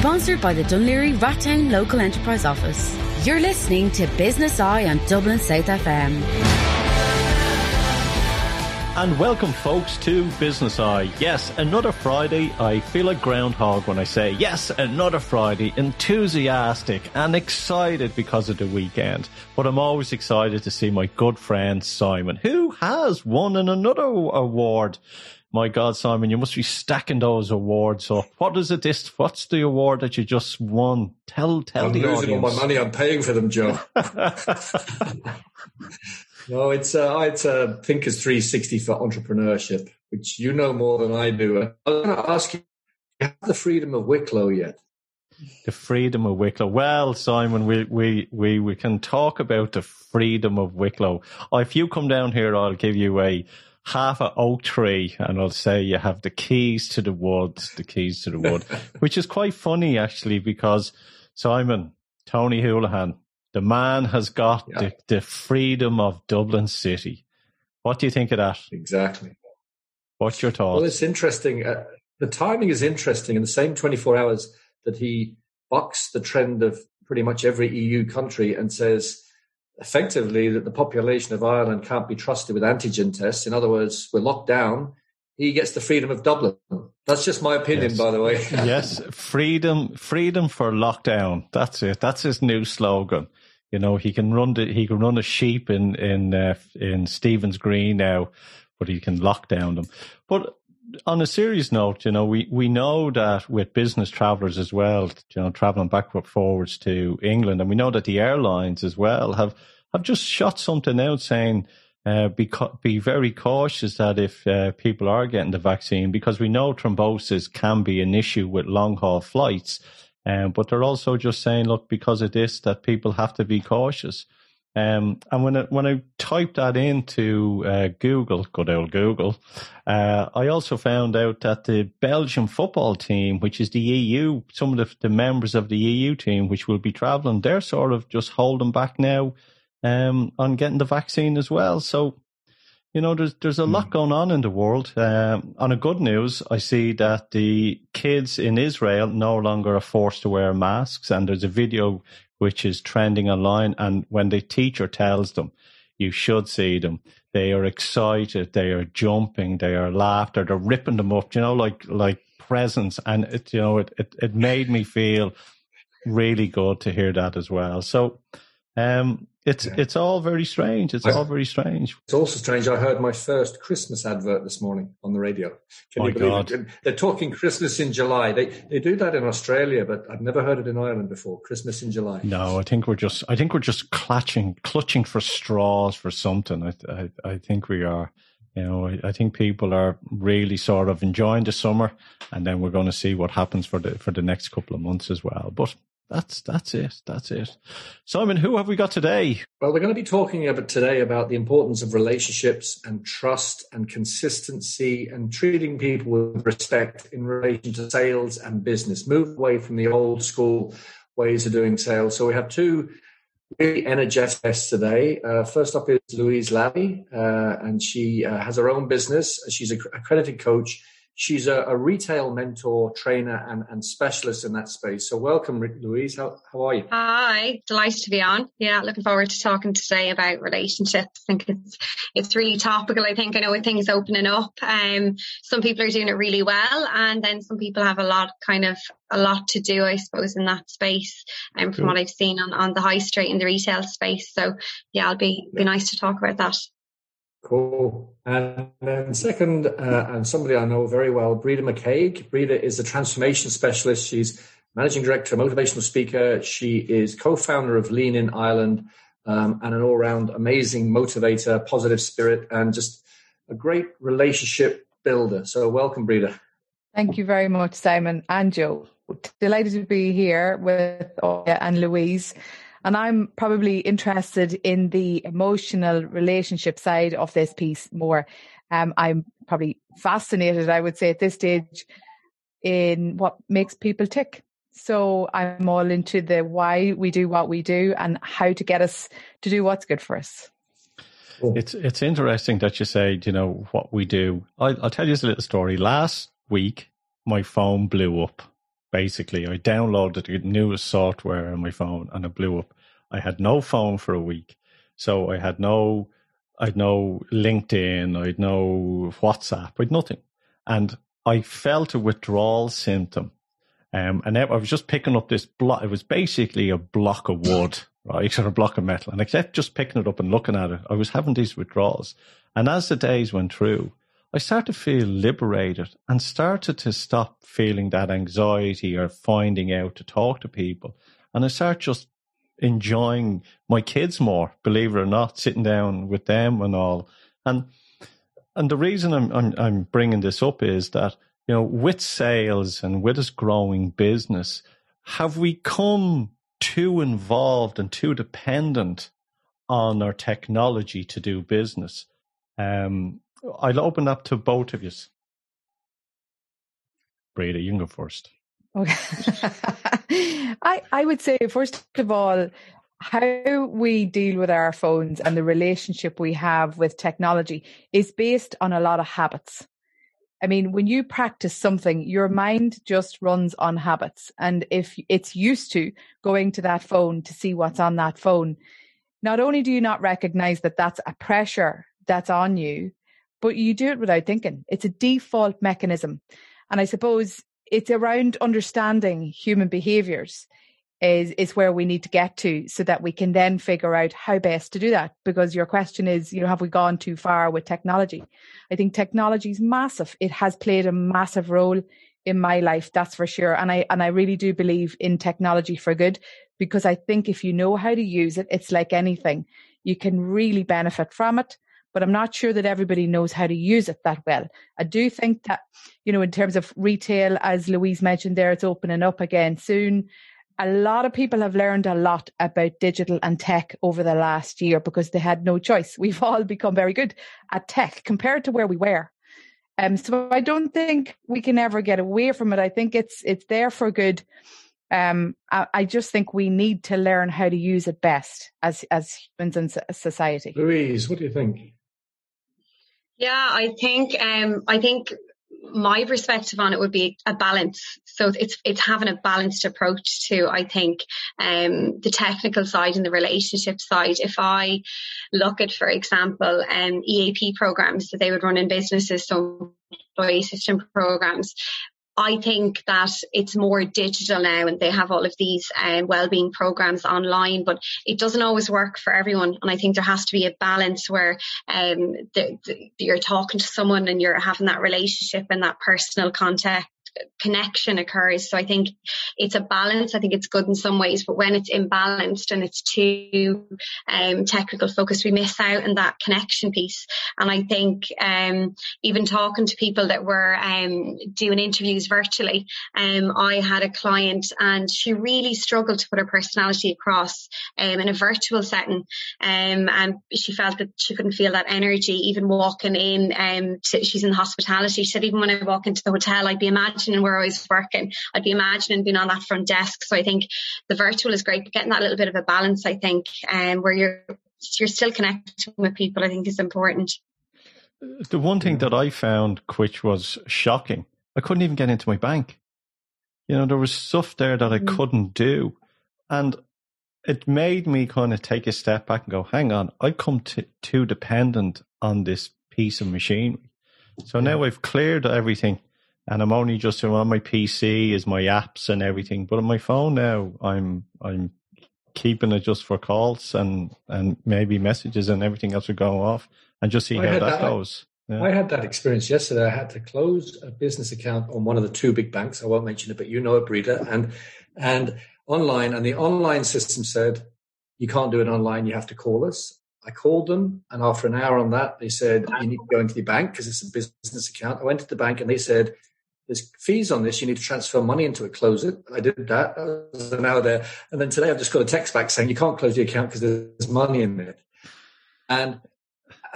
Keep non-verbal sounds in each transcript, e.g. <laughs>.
Sponsored by the Dún Laoghaire Rathdown Local Enterprise Office. You're listening to Business Eye on Dublin South FM. And welcome, folks, to Business Eye. Yes, another Friday. I feel like Groundhog when I say, yes, another Friday. Enthusiastic and excited because of the weekend. But I'm always excited to see my good friend Simon, who has won an another award. My God, Simon, you must be stacking those awards up. What is it? This? What's the award that you just won? Tell, tell I'm the losing audience. all my money. I'm paying for them, Joe. <laughs> <laughs> no, it's uh, it's uh, Thinkers 360 for entrepreneurship, which you know more than I do. I was going to ask you, you have the freedom of Wicklow yet? The freedom of Wicklow. Well, Simon, we, we, we, we can talk about the freedom of Wicklow. If you come down here, I'll give you a half a oak tree and I'll say you have the keys to the woods, the keys to the wood, <laughs> which is quite funny actually because Simon, Tony Holohan, the man has got Yeah. the, the freedom of Dublin City. What do you think of that? Exactly. What's your thought? Well, it's interesting. Uh, the timing is interesting. In the same 24 hours that he bucks the trend of pretty much every EU country and says effectively that the population of Ireland can't be trusted with antigen tests. In other words, we're locked down. He gets the freedom of Dublin. That's just my opinion, Yes. by the way. <laughs> yes, freedom, freedom for lockdown. That's it. That's his new slogan. You know, he can run the, he can run a sheep in in uh, in Stephen's Green now, but he can lock down them. But on a serious note, you know, we we know that with business travelers as well, you know, traveling backward forwards to England, and we know that the airlines as well have have just shot something out saying uh, be be very cautious that if uh, people are getting the vaccine, because we know thrombosis can be an issue with long haul flights. Um, but they're also just saying, look, because of this, that people have to be cautious. Um, and when I, when I typed that into uh, Google, good old Google, uh, I also found out that the Belgian football team, which is the EU, some of the, the members of the EU team, which will be travelling, they're sort of just holding back now um, on getting the vaccine as well. So, you know, there's there's a lot going on in the world. Um, on a good news, I see that the kids in Israel no longer are forced to wear masks, and there's a video which is trending online. And when the teacher tells them, you should see them, they are excited, they are jumping, they are laughter, they're ripping them up, you know, like like presents. And it, you know, it it, it made me feel really good to hear that as well. So. Um, it's Yeah. it's all very strange. It's I- all very strange. It's also strange. I heard my first Christmas advert this morning on the radio. Can My you believe God. it? They're talking Christmas in July. They they do that in Australia, but I've never heard it in Ireland before. Christmas in July. No, I think we're just I think we're just clutching clutching for straws for something. I I, I think we are. You know, I, I think people are really sort of enjoying the summer, and then we're going to see what happens for the for the next couple of months as well. But that's that's it. That's it. Simon, who have we got today? Well, we're going to be talking about today about the importance of relationships and trust and consistency and treating people with respect in relation to sales and business. Move away from the old school ways of doing sales. So we have two really energetic guests today. Uh, first up is Louise Labby, uh, and she uh, has her own business. She's a accredited coach. She's a, a retail mentor, trainer, and, and specialist in that space. So welcome, Louise. How, how are you? Hi, delighted to be on. Yeah, looking forward to talking today about relationships. I think it's it's really topical. I think I know with things opening up, um, some people are doing it really well, and then some people have a lot kind of a lot to do, I suppose, in that space. And um, from Cool. what I've seen on, on the high street in the retail space. So yeah, it'll be be nice to talk about that. Cool. And then second, uh, and somebody I know very well, Breda McCaig. Breda is a transformation specialist. She's managing director, motivational speaker. She is co-founder of Lean in Ireland um, and an all-round amazing motivator, positive spirit, and just a great relationship builder. So welcome, Breda. Thank you very much, Simon and Joe. Delighted to be here with Oya and Louise. And I'm probably interested in the emotional relationship side of this piece more. Um, I'm probably fascinated, I would say, at this stage in what makes people tick. So I'm all into the why we do what we do and how to get us to do what's good for us. Cool. It's it's interesting that you say you know what we do. I, I'll tell you a little story. Last week, my phone blew up. Basically, I downloaded the newest software on my phone and it blew up. I had no phone for a week, so I had no, I'd no LinkedIn, I'd no WhatsApp, I'd nothing, and I felt a withdrawal symptom. Um, and I was just picking up this block. It was basically a block of wood, right, <laughs> or a block of metal. And I kept just picking it up and looking at it. I was having these withdrawals. And as the days went through, I started to feel liberated and started to stop feeling that anxiety or finding out to talk to people. And I started just enjoying my kids more, believe it or not, sitting down with them and all. And and the reason I'm I'm, I'm bringing this up is that you know with sales and with us growing business, have we come too involved and too dependent on our technology to do business? Um, I'll open up to both of you. Breda, you can go first. Okay. <laughs> I I would say first of all, how we deal with our phones and the relationship we have with technology is based on a lot of habits. I mean, when you practice something, your mind just runs on habits. And if it's used to going to that phone to see what's on that phone, not only do you not recognize that that's a pressure that's on you, but you do it without thinking. It's a default mechanism. And I suppose it's around understanding human behaviors is is where we need to get to so that we can then figure out how best to do that. Because your question is you know have we gone too far with technology? I think technology is massive. It has played a massive role in my life that's for sure. And i and i really do believe in technology for good because i think if you know how to use it it's like anything. You can really benefit from it but I'm not sure that everybody knows how to use it that well. I do think that, you know, in terms of retail, as Louise mentioned there, it's opening up again soon. A lot of people have learned a lot about digital and tech over the last year because they had no choice. <laughs> We've all become very good at tech compared to where we were. Um, so I don't think we can ever get away from it. I think it's it's there for good. Um, I, I, just think we need to learn how to use it best as as humans and society. Louise, what do you think? Yeah, I think um, I think my perspective on it would be a balance. So it's it's having a balanced approach to I think um, the technical side and the relationship side. If I look at, for example, um, EAP programs that they would run in businesses, so employee assistance programs, I think that it's more digital now and they have all of these um, well-being programs online, but it doesn't always work for everyone. And I think there has to be a balance where um, the, the, you're talking to someone and you're having that relationship and that personal contact connection occurs. So I think it's a balance. I think it's good in some ways, but when it's imbalanced and it's too um, technical focused, we miss out on that connection piece. And I think um, even talking to people that were um, doing interviews virtually, um, I had a client and she really struggled to put her personality across um, in a virtual setting. Um, and she felt that she couldn't feel that energy even walking in. To, she's in hospitality. She said, even when I walk into the hotel, I'd be imagining imagining where I was working. I'd be imagining being on that front desk. So I think the virtual is great, but getting that little bit of a balance, I think, um, where you're you're still connecting with people, I think is important. The one thing that I found, which was shocking, I couldn't even get into my bank. You know, there was stuff there that I mm. couldn't do. And it made me kind of take a step back and go, hang on, I've come to, too dependent on this piece of machinery. So now I've cleared everything and I'm only just on my PC is my apps and everything. But on my phone now, I'm I'm keeping it just for calls and and maybe messages and everything else will go off and just see I how that, that, goes. Yeah. I had that experience yesterday. I had to close a business account on one of the two big banks. I won't mention it, but you know it, Breda, and and online, and the online system said you can't do it online. You have to call us. I called them, and after an hour on that, they said you need to go into the bank because it's a business account. I went to the bank, and they said there's fees on this. You need to transfer money into it, close it. I did that. That was an hour there. And then today I've just got a text back saying you can't close the account because there's money in it. And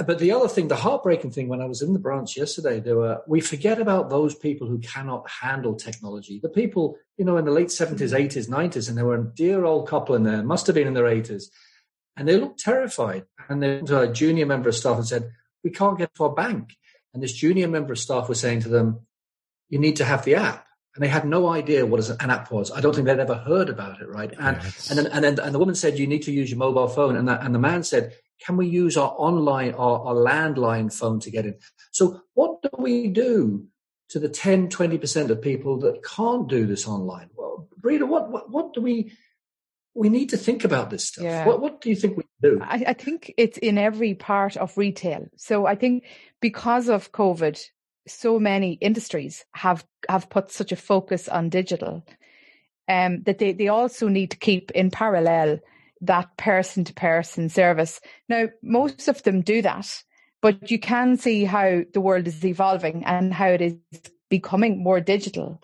but the other thing, the heartbreaking thing, when I was in the branch yesterday, there were we forget about those people who cannot handle technology. The people, you know, in the late seventies, mm. eighties, nineties, and there were a dear old couple in there, must have been in their eighties, and they looked terrified. And they went to a junior member of staff and said, "We can't get to our bank." And this junior member of staff was saying to them, you need to have the app. and they had no idea what an app was. I don't think they'd ever heard about it, right? And yes. and then and then and the woman said, "You need to use your mobile phone," and the, and the man said, "Can we use our online our, our landline phone to get in?" So what do we do to the 10, 20 percent of people that can't do this online? Well, Breda, what what, what do we we need to think about this stuff. Yeah. What, what do you think we do? I, I, think it's in every part of retail. So I think because of COVID, so many industries have have put such a focus on digital um, that they, they also need to keep in parallel that person to person service. Now, most of them do that, but you can see how the world is evolving and how it is becoming more digital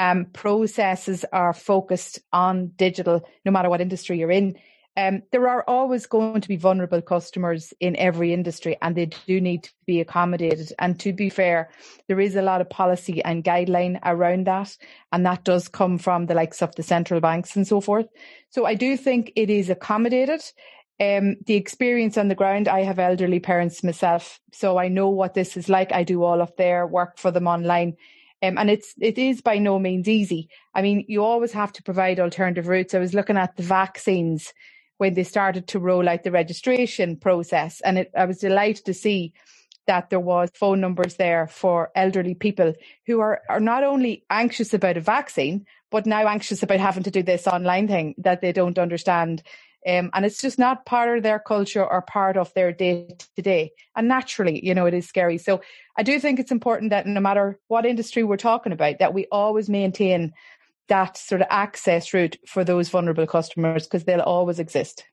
um, processes are focused on digital, no matter what industry you're in. Um, there are always going to be vulnerable customers in every industry, and they do need to be accommodated. And to be fair, there is a lot of policy and guideline around that, and that does come from the likes of the central banks and so forth. So I do think it is accommodated. Um, the experience on the ground, I have elderly parents myself, so I know what this is like. I do all of their work for them online. Um, and it's it is by no means easy. I mean, you always have to provide alternative routes. I was looking at the vaccines when they started to roll out the registration process, and it, I was delighted to see that there was phone numbers there for elderly people who are are not only anxious about a vaccine, but now anxious about having to do this online thing that they don't understand. Um, and it's just not part of their culture or part of their day to day. And naturally, you know, it is scary. So I do think it's important that no matter what industry we're talking about, that we always maintain that sort of access route for those vulnerable customers because they'll always exist.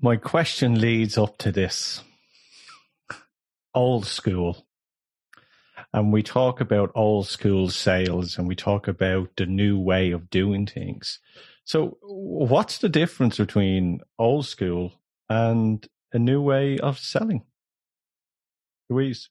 My question leads up to this old school. And we talk about old school sales and we talk about the new way of doing things. So, what's the difference between old school and a new way of selling? Louise?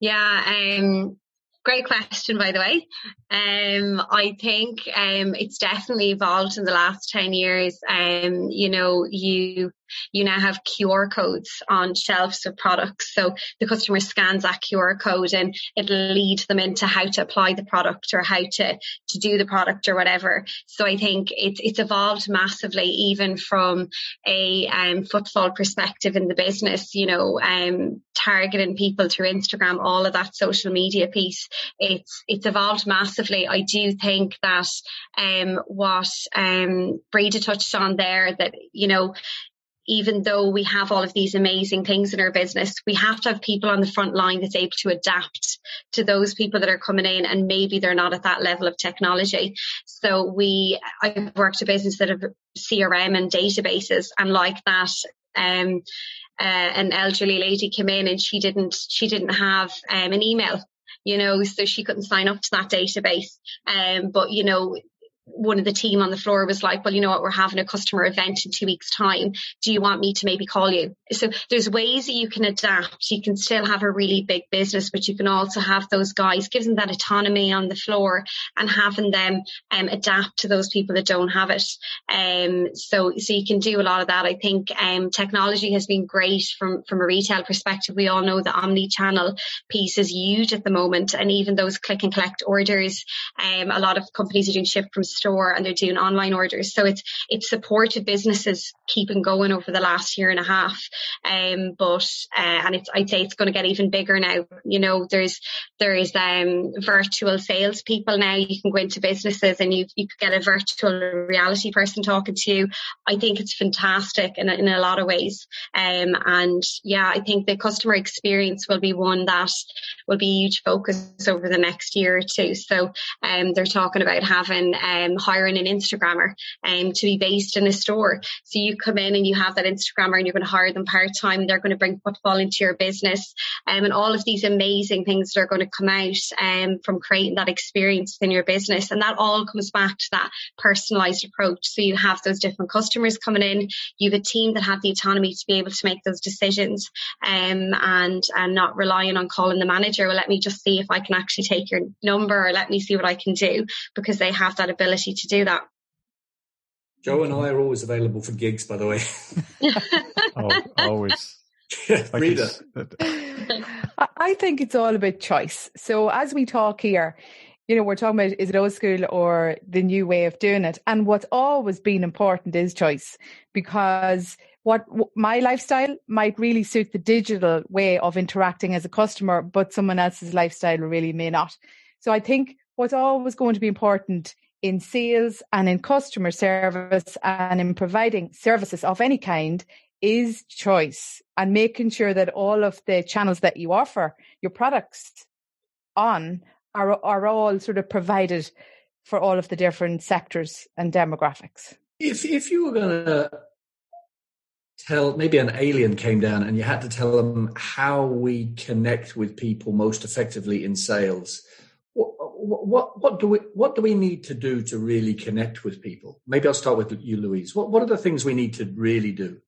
Yeah, um, great question, by the way. Um, I think um, it's definitely evolved in the last 10 years. Um, you know, you you now have QR codes on shelves of products. So the customer scans that QR code and it'll lead them into how to apply the product or how to, to do the product or whatever. So I think it's, it's evolved massively, even from a um, footfall perspective in the business, you know, um, targeting people through Instagram, all of that social media piece. It's, it's evolved massively. I do think that, um, what, um, Breda touched on there that, you know, even though we have all of these amazing things in our business, we have to have people on the front line that's able to adapt to those people that are coming in and maybe they're not at that level of technology. So we, I've worked a business that have CRM and databases and like that, um, uh, an elderly lady came in and she didn't, she didn't have um, an email you know, so she couldn't sign up to that database. Um, but you know, one of the team on the floor was like, well, you know what, we're having a customer event in two weeks time. Do you want me to maybe call you? So there's ways that you can adapt. You can still have a really big business, but you can also have those guys, give them that autonomy on the floor and having them um, adapt to those people that don't have it. Um, so, so you can do a lot of that. I think, um, technology has been great from, from a retail perspective. We all know the omni-channel piece is huge at the moment. And even those click and collect orders, um, a lot of companies are doing ship from store and they're doing online orders. So it's it's supported businesses keeping going over the last year and a half. Um, but uh, and it's I'd say it's going to get even bigger now. You know, there's there is um virtual sales people now. You can go into businesses and you you could get a virtual reality person talking to you. I think it's fantastic in in a lot of ways. Um, and yeah, I think the customer experience will be one that will be a huge focus over the next year or two. So um, they're talking about having um, hiring an Instagrammer um, to be based in a store. So you come in and you have that Instagrammer and you're going to hire them part time. They're going to bring footfall into your business um, and all of these amazing things that are going to come out um, from creating that experience in your business. And that all comes back to that personalized approach. So you have those different customers coming in. You have a team that have the autonomy to be able to make those decisions um, and, and not relying on calling the manager. Well, let me just see if I can actually take your number or let me see what I can do because they have that ability to do that. Joe and I are always available for gigs, by the way. <laughs> oh, always. Yeah, <laughs> Reader. I think it's all about choice. So as we talk here, you know, we're talking about is it old school or the new way of doing it? And what's always been important is choice because what my lifestyle might really suit the digital way of interacting as a customer, but someone else's lifestyle really may not. So I think what's always going to be important in sales and in customer service and in providing services of any kind is choice and making sure that all of the channels that you offer your products on are, are all sort of provided for all of the different sectors and demographics. If if you were going to tell maybe an alien came down and you had to tell them how we connect with people most effectively in sales, what what, do we what do we need to do to really connect with people? Maybe I'll start with you, Louise. What what are the things we need to really do?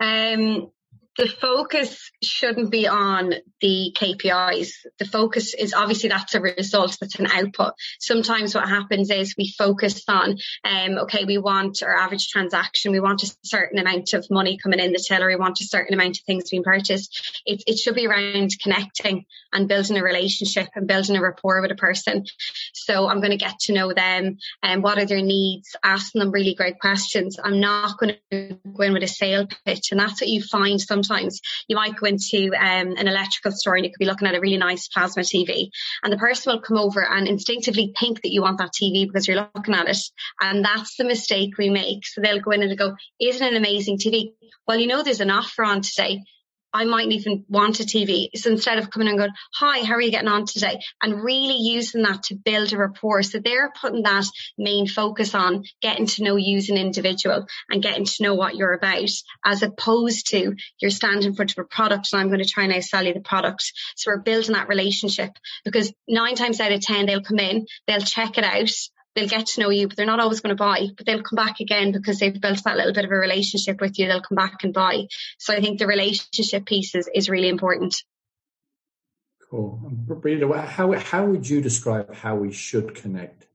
Um, the focus shouldn't be on the KPIs. The focus is obviously that's a result, that's an output. Sometimes what happens is we focus on, um, okay, we want our average transaction, we want a certain amount of money coming in the till, or we want a certain amount of things being purchased. It, it should be around connecting and building a relationship and building a rapport with a person. So I'm going to get to know them and what are their needs, asking them really great questions. I'm not going to go in with a sale pitch. And that's what you find sometimes sometimes you might go into um, an electrical store and you could be looking at a really nice plasma TV and the person will come over and instinctively think that you want that TV because you're looking at it. And that's the mistake we make. So they'll go in and go, isn't it an amazing TV? Well, you know, there's an offer on today. I mightn't even want a TV. So instead of coming and going, hi, how are you getting on today? And really using that to build a rapport. So they're putting that main focus on getting to know you as an individual and getting to know what you're about, as opposed to you're standing in front of a product and I'm going to try and sell you the product. So we're building that relationship because nine times out of 10, they'll come in, they'll check it out they'll get to know you, but they're not always going to buy, but they'll come back again because they've built that little bit of a relationship with you. They'll come back and buy. So I think the relationship piece is, is really important. Cool. Breda, how, how would you describe how we should connect?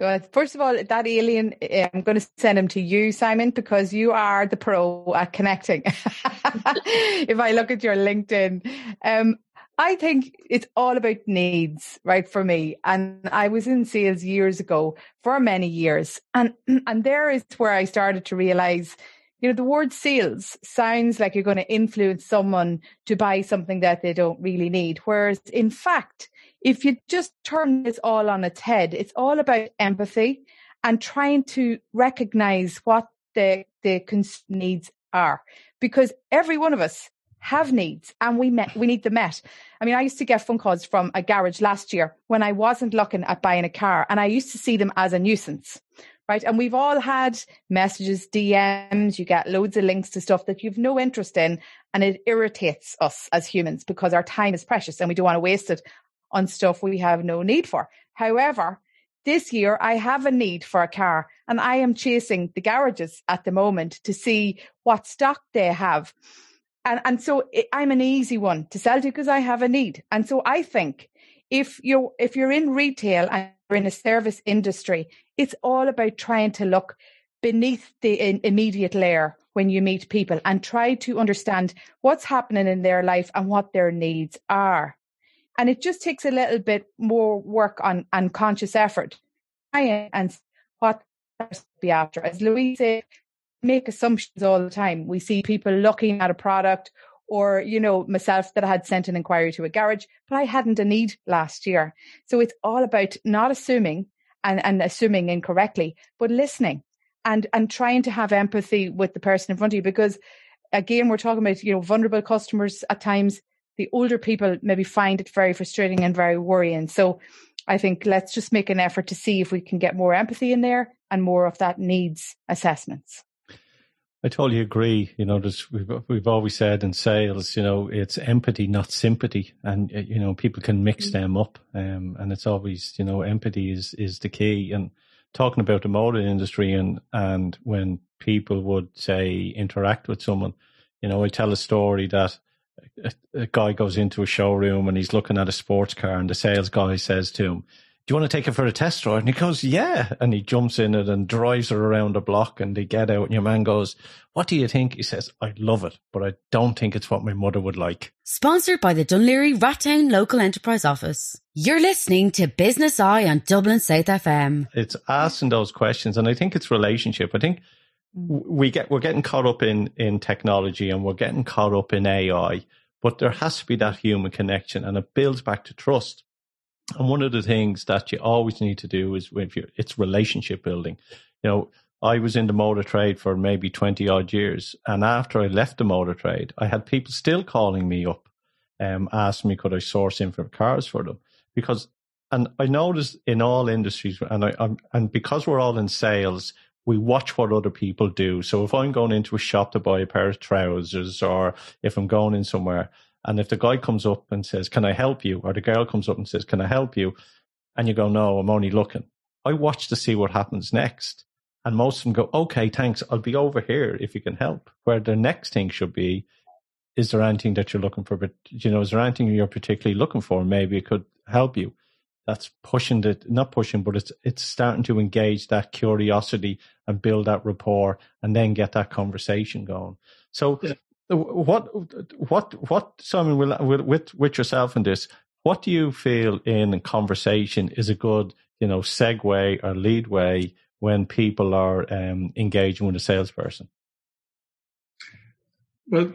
Well, first of all, that alien, I'm going to send him to you, Simon, because you are the pro at connecting. <laughs> if I look at your LinkedIn, um, I think it's all about needs, right? For me. And I was in sales years ago for many years. And, <clears throat> and there is where I started to realize, you know, the word sales sounds like you're going to influence someone to buy something that they don't really need. Whereas in fact, if you just turn this all on its head, it's all about empathy and trying to recognize what the, the needs are. Because every one of us have needs and we met, we need them met. I mean, I used to get phone calls from a garage last year when I wasn't looking at buying a car and I used to see them as a nuisance. Right. And we've all had messages, DMs, you get loads of links to stuff that you've no interest in. And it irritates us as humans because our time is precious and we don't want to waste it on stuff we have no need for. However, this year I have a need for a car and I am chasing the garages at the moment to see what stock they have and and so it, I'm an easy one to sell to because I have a need. And so I think if you're if you're in retail and you're in a service industry, it's all about trying to look beneath the immediate layer when you meet people and try to understand what's happening in their life and what their needs are. And it just takes a little bit more work on and conscious effort. And what be after. As Louise said, make assumptions all the time. We see people looking at a product or, you know, myself that I had sent an inquiry to a garage, but I hadn't a need last year. So it's all about not assuming and, and assuming incorrectly, but listening and, and trying to have empathy with the person in front of you. Because again, we're talking about, you know, vulnerable customers at times. The older people maybe find it very frustrating and very worrying. So I think let's just make an effort to see if we can get more empathy in there and more of that needs assessments. I totally agree. You know, there's, we've we've always said in sales, you know, it's empathy, not sympathy, and uh, you know, people can mix mm. them up. Um, and it's always, you know, empathy is is the key. And talking about the motor industry, and and when people would say interact with someone, you know, I tell a story that a, a guy goes into a showroom and he's looking at a sports car, and the sales guy says to him, do you want to take it for a test drive? And he goes, yeah. And he jumps in it and drives her around the block and they get out and your man goes, what do you think? He says, I love it, but I don't think it's what my mother would like. Sponsored by the Dún Laoghaire Rathdown Local Enterprise Office. You're listening to Business Eye on Dublin South FM. It's asking those questions. And I think it's relationship. I think we get, we're getting caught up in, in technology and we're getting caught up in AI, but there has to be that human connection and it builds back to trust. And one of the things that you always need to do is if you it's relationship building. You know, I was in the motor trade for maybe 20 odd years. And after I left the motor trade, I had people still calling me up, um, asking me could I source in for cars for them because, and I noticed in all industries and I, I'm, and because we're all in sales, we watch what other people do. So if I'm going into a shop to buy a pair of trousers or if I'm going in somewhere, and if the guy comes up and says, Can I help you? Or the girl comes up and says, Can I help you? And you go, No, I'm only looking. I watch to see what happens next. And most of them go, Okay, thanks. I'll be over here if you can help. Where the next thing should be, is there anything that you're looking for? But you know, is there anything you're particularly looking for? Maybe it could help you. That's pushing the not pushing, but it's it's starting to engage that curiosity and build that rapport, and then get that conversation going. So yeah what what what Simon will with with yourself in this what do you feel in conversation is a good you know segue or lead way when people are um, engaging with a salesperson? Well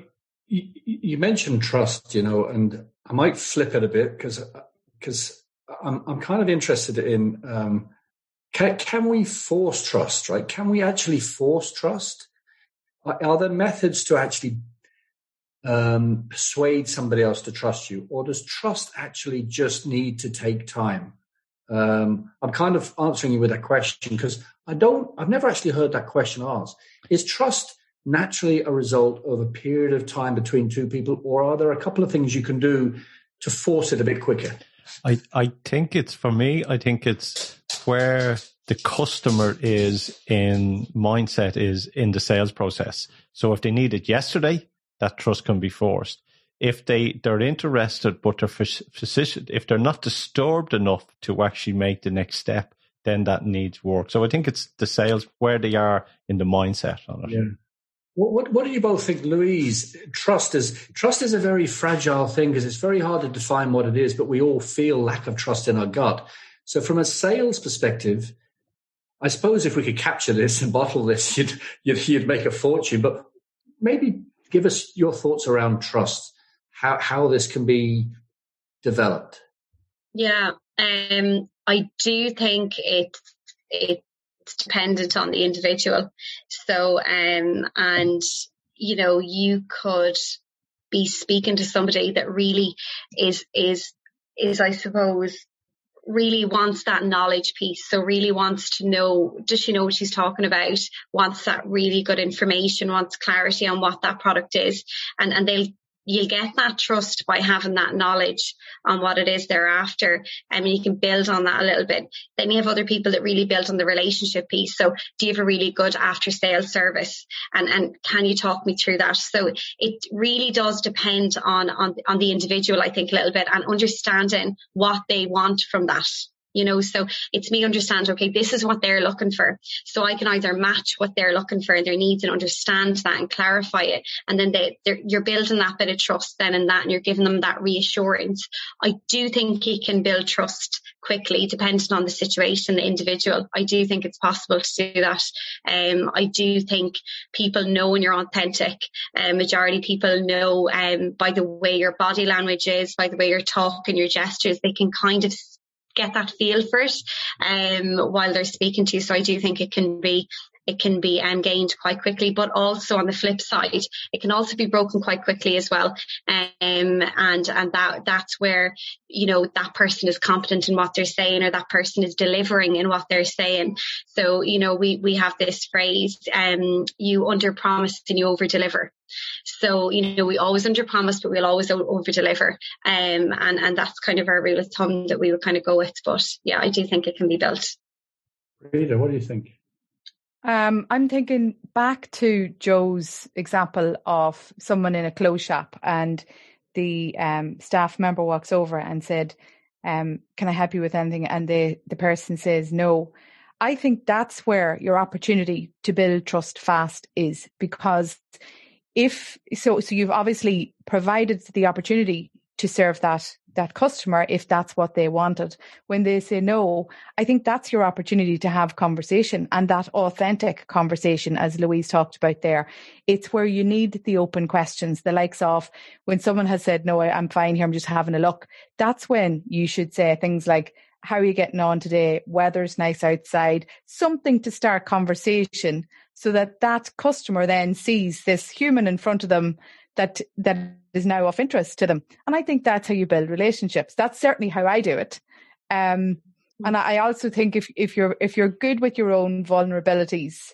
you, you, mentioned trust you know and i might flip it a bit because because I'm, I'm kind of interested in um, can, can we force trust right? Can we actually force trust? Are, are there methods to actually um, persuade somebody else to trust you, or does trust actually just need to take time? Um, I'm kind of answering you with a question because I don't, I've never actually heard that question asked. Is trust naturally a result of a period of time between two people, or are there a couple of things you can do to force it a bit quicker? I, I think it's for me, I think it's where the customer is in mindset is in the sales process. So if they need it yesterday, that trust can be forced. If they, they're interested, but they're physician, if they're not disturbed enough to actually make the next step, then that needs work. So I think it's the sales where they are in the mindset on it. Yeah. What, what, what do you both think, Louise? Trust is trust is a very fragile thing because it's very hard to define what it is, but we all feel lack of trust in our gut. So, from a sales perspective, I suppose if we could capture this and bottle this, <laughs> you'd you'd, you'd make a fortune. But maybe give us your thoughts around trust, how, how this can be developed. Yeah, um, I do think it, it's dependent on the individual. So, um, and, you know, you could be speaking to somebody that really is, is, is, I suppose, really wants that knowledge piece. So really wants to know, does she know what she's talking about? Wants that really good information, wants clarity on what that product is. And, and they'll you'll get that trust by having that knowledge on what it is they're after. I mean, you can build on that a little bit. Then you have other people that really build on the relationship piece. So do you have a really good after sales service? And, and can you talk me through that? So it really does depend on, on, on the individual, I think, a little bit and understanding what they want from that you know, so it's me understand, okay, this is what they're looking for. So I can either match what they're looking for and their needs and understand that and clarify it. And then they, you're building that bit of trust then and that, and you're giving them that reassurance. I do think you can build trust quickly, depending on the situation, the individual. I do think it's possible to do that. Um, I do think people know when you're authentic. Um, majority people know um, by the way your body language is, by the way you're talking, your gestures, they can kind of get that feel for it um, while they're speaking to you. So I do think it can be it can be um, gained quite quickly, but also on the flip side, it can also be broken quite quickly as well. Um, and and that that's where you know that person is competent in what they're saying, or that person is delivering in what they're saying. So you know we we have this phrase: um, you under promise and you over deliver. So, you know, we always under promise, but we'll always over deliver. Um, and, and that's kind of our rule of thumb that we would kind of go with. But yeah, I do think it can be built. Rita, what do you think? Um, I'm thinking back to Joe's example of someone in a clothes shop and the um, staff member walks over and said, um, can I help you with anything? And the, the person says no. I think that's where your opportunity to build trust fast is because if so, so you've obviously provided the opportunity to serve that that customer if that's what they wanted. When they say no, I think that's your opportunity to have conversation and that authentic conversation, as Louise talked about there. It's where you need the open questions, the likes of when someone has said, no, I'm fine here. I'm just having a look. That's when you should say things like, how are you getting on today? Weather's nice outside, something to start conversation so that that customer then sees this human in front of them that that is now of interest to them. And I think that's how you build relationships. That's certainly how I do it. Um, and I also think if if you're if you're good with your own vulnerabilities,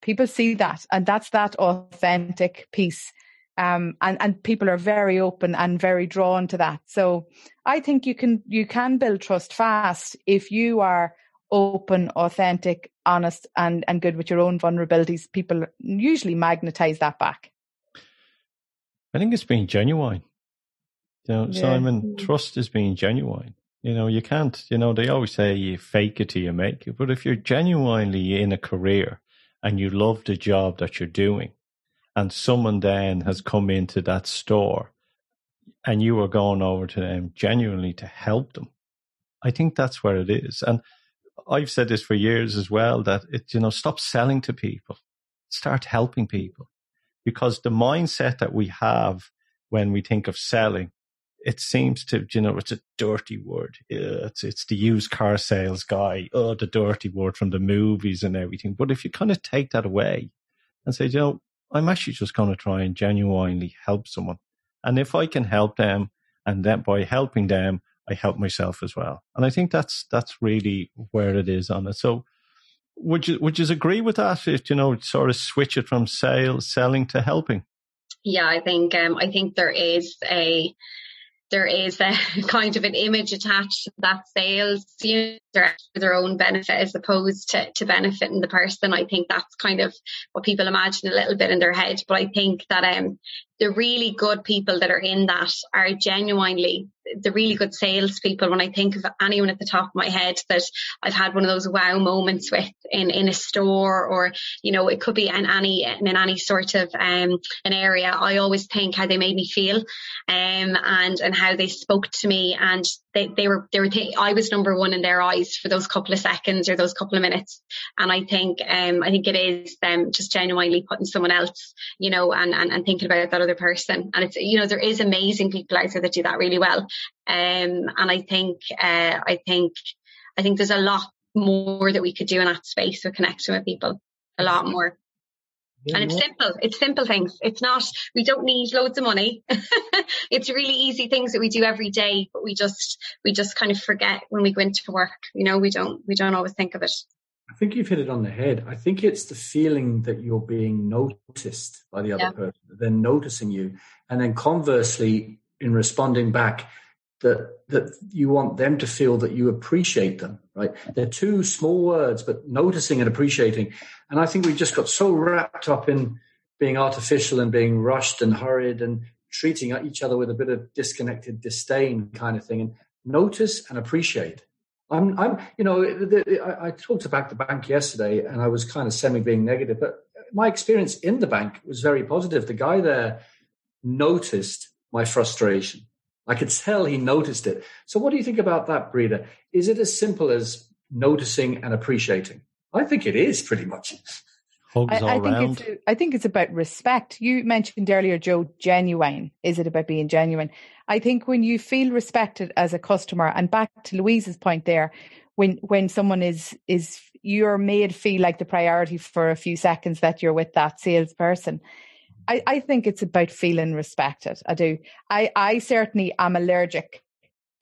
people see that, and that's that authentic piece. Um, and and people are very open and very drawn to that. So I think you can you can build trust fast if you are open, authentic, honest, and and good with your own vulnerabilities. People usually magnetize that back. I think it's being genuine. You know, yeah. Simon, hmm. trust is being genuine. You know, you can't, you know, they always say you fake it till you make it. But if you're genuinely in a career and you love the job that you're doing, and someone then has come into that store and you are going over to them genuinely to help them, I think that's where it is. And I've said this for years as well that it, you know, stop selling to people, start helping people because the mindset that we have when we think of selling, it seems to, you know, it's a dirty word. It's, it's the used car sales guy. Oh, the dirty word from the movies and everything. But if you kind of take that away and say, you know, I'm actually just going to try and genuinely help someone. And if I can help them and then by helping them, I help myself as well. And I think that's, that's really where it is on it. So would you would you agree with that? If you know, sort of switch it from sales selling to helping. Yeah, I think um, I think there is a there is a <laughs> kind of an image attached to that sales you know, their own benefit as opposed to, to benefiting the person. I think that's kind of what people imagine a little bit in their head. But I think that um, the really good people that are in that are genuinely the really good salespeople. When I think of anyone at the top of my head that I've had one of those wow moments with in, in a store or, you know, it could be in any, in any sort of, um, an area. I always think how they made me feel, um, and, and how they spoke to me and they, they were, they were, th- I was number one in their eyes for those couple of seconds or those couple of minutes. And I think, um, I think it is them just genuinely putting someone else, you know, and, and, and thinking about that other person. And it's, you know, there is amazing people out there that do that really well. Um, and I think, uh, I think, I think there's a lot more that we could do in that space of connecting with people. A lot more. Yeah, and it's simple. It's simple things. It's not, we don't need loads of money. <laughs> it's really easy things that we do every day, but we just, we just kind of forget when we go into work. You know, we don't, we don't always think of it. I think you've hit it on the head. I think it's the feeling that you're being noticed by the other yeah. person, they're noticing you. And then conversely, in responding back, that that you want them to feel that you appreciate them right? They're two small words but noticing and appreciating. And i think we just got so wrapped up in being artificial and being rushed and hurried and treating each other with a bit of disconnected disdain kind of thing. And notice and appreciate. I'm i'm you know I, I talked about the bank yesterday and i was kind of semi being negative but my experience in the bank was very positive. The guy there noticed my frustration I could tell he noticed it. So, what do you think about that, Breda? Is it as simple as noticing and appreciating? I think it is pretty much. Hugs I, all I think round. It's, I think it's about respect. You mentioned earlier, Joe, genuine. Is it about being genuine? I think when you feel respected as a customer, and back to Louise's point there, when when someone is is you're made feel like the priority for a few seconds that you're with that salesperson I, I think it's about feeling respected. I do. I, I certainly am allergic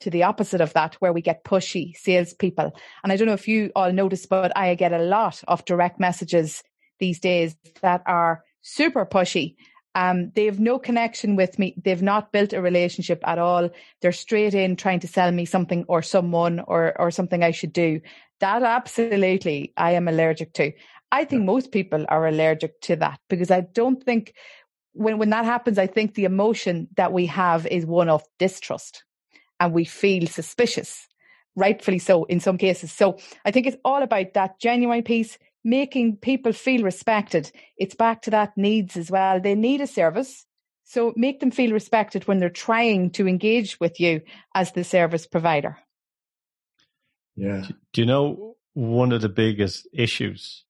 to the opposite of that, where we get pushy salespeople. And I don't know if you all notice, but I get a lot of direct messages these days that are super pushy. Um, they have no connection with me. They've not built a relationship at all. They're straight in trying to sell me something or someone or, or something I should do. That absolutely I am allergic to. I think most people are allergic to that because I don't think when, when that happens, I think the emotion that we have is one of distrust and we feel suspicious rightfully so in some cases. So I think it's all about that genuine piece, making people feel respected. It's back to that needs as well. They need a service. So make them feel respected when they're trying to engage with you as the service provider. Yeah. Do you know one of the biggest issues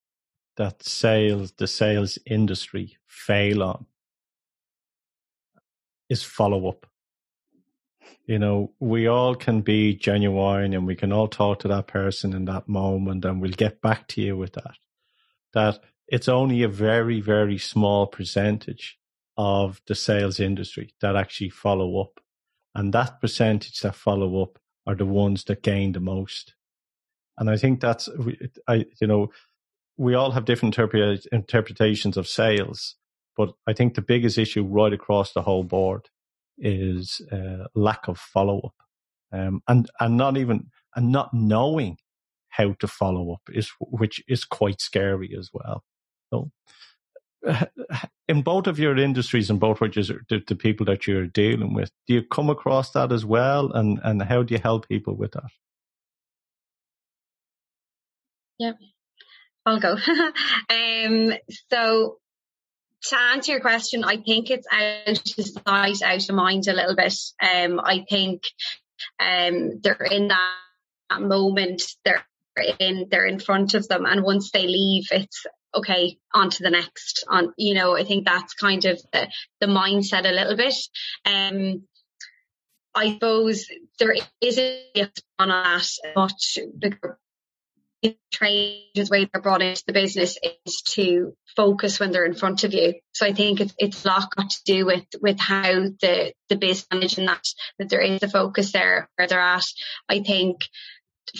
that sales, the sales industry fail on is follow up. You know, we all can be genuine and we can all talk to that person in that moment and we'll get back to you with that. That it's only a very, very small percentage of the sales industry that actually follow up. And that percentage that follow up are the ones that gain the most. And I think that's, I, you know, we all have different interpretations of sales, but I think the biggest issue right across the whole board is uh, lack of follow up, um, and and not even and not knowing how to follow up is which is quite scary as well. So, <laughs> in both of your industries and both which is the, the people that you're dealing with, do you come across that as well, and and how do you help people with that? Yeah, I'll go. <laughs> um, so to answer your question, I think it's out of sight, out of mind a little bit. Um, I think um, they're in that, that moment. They're in they're in front of them, and once they leave, it's okay on to the next. On you know, I think that's kind of the, the mindset a little bit. Um, I suppose there isn't on that much bigger traders way they're brought into the business is to focus when they're in front of you. So I think it's it's a lot got to do with with how the the business and that that there is a focus there where they're at. I think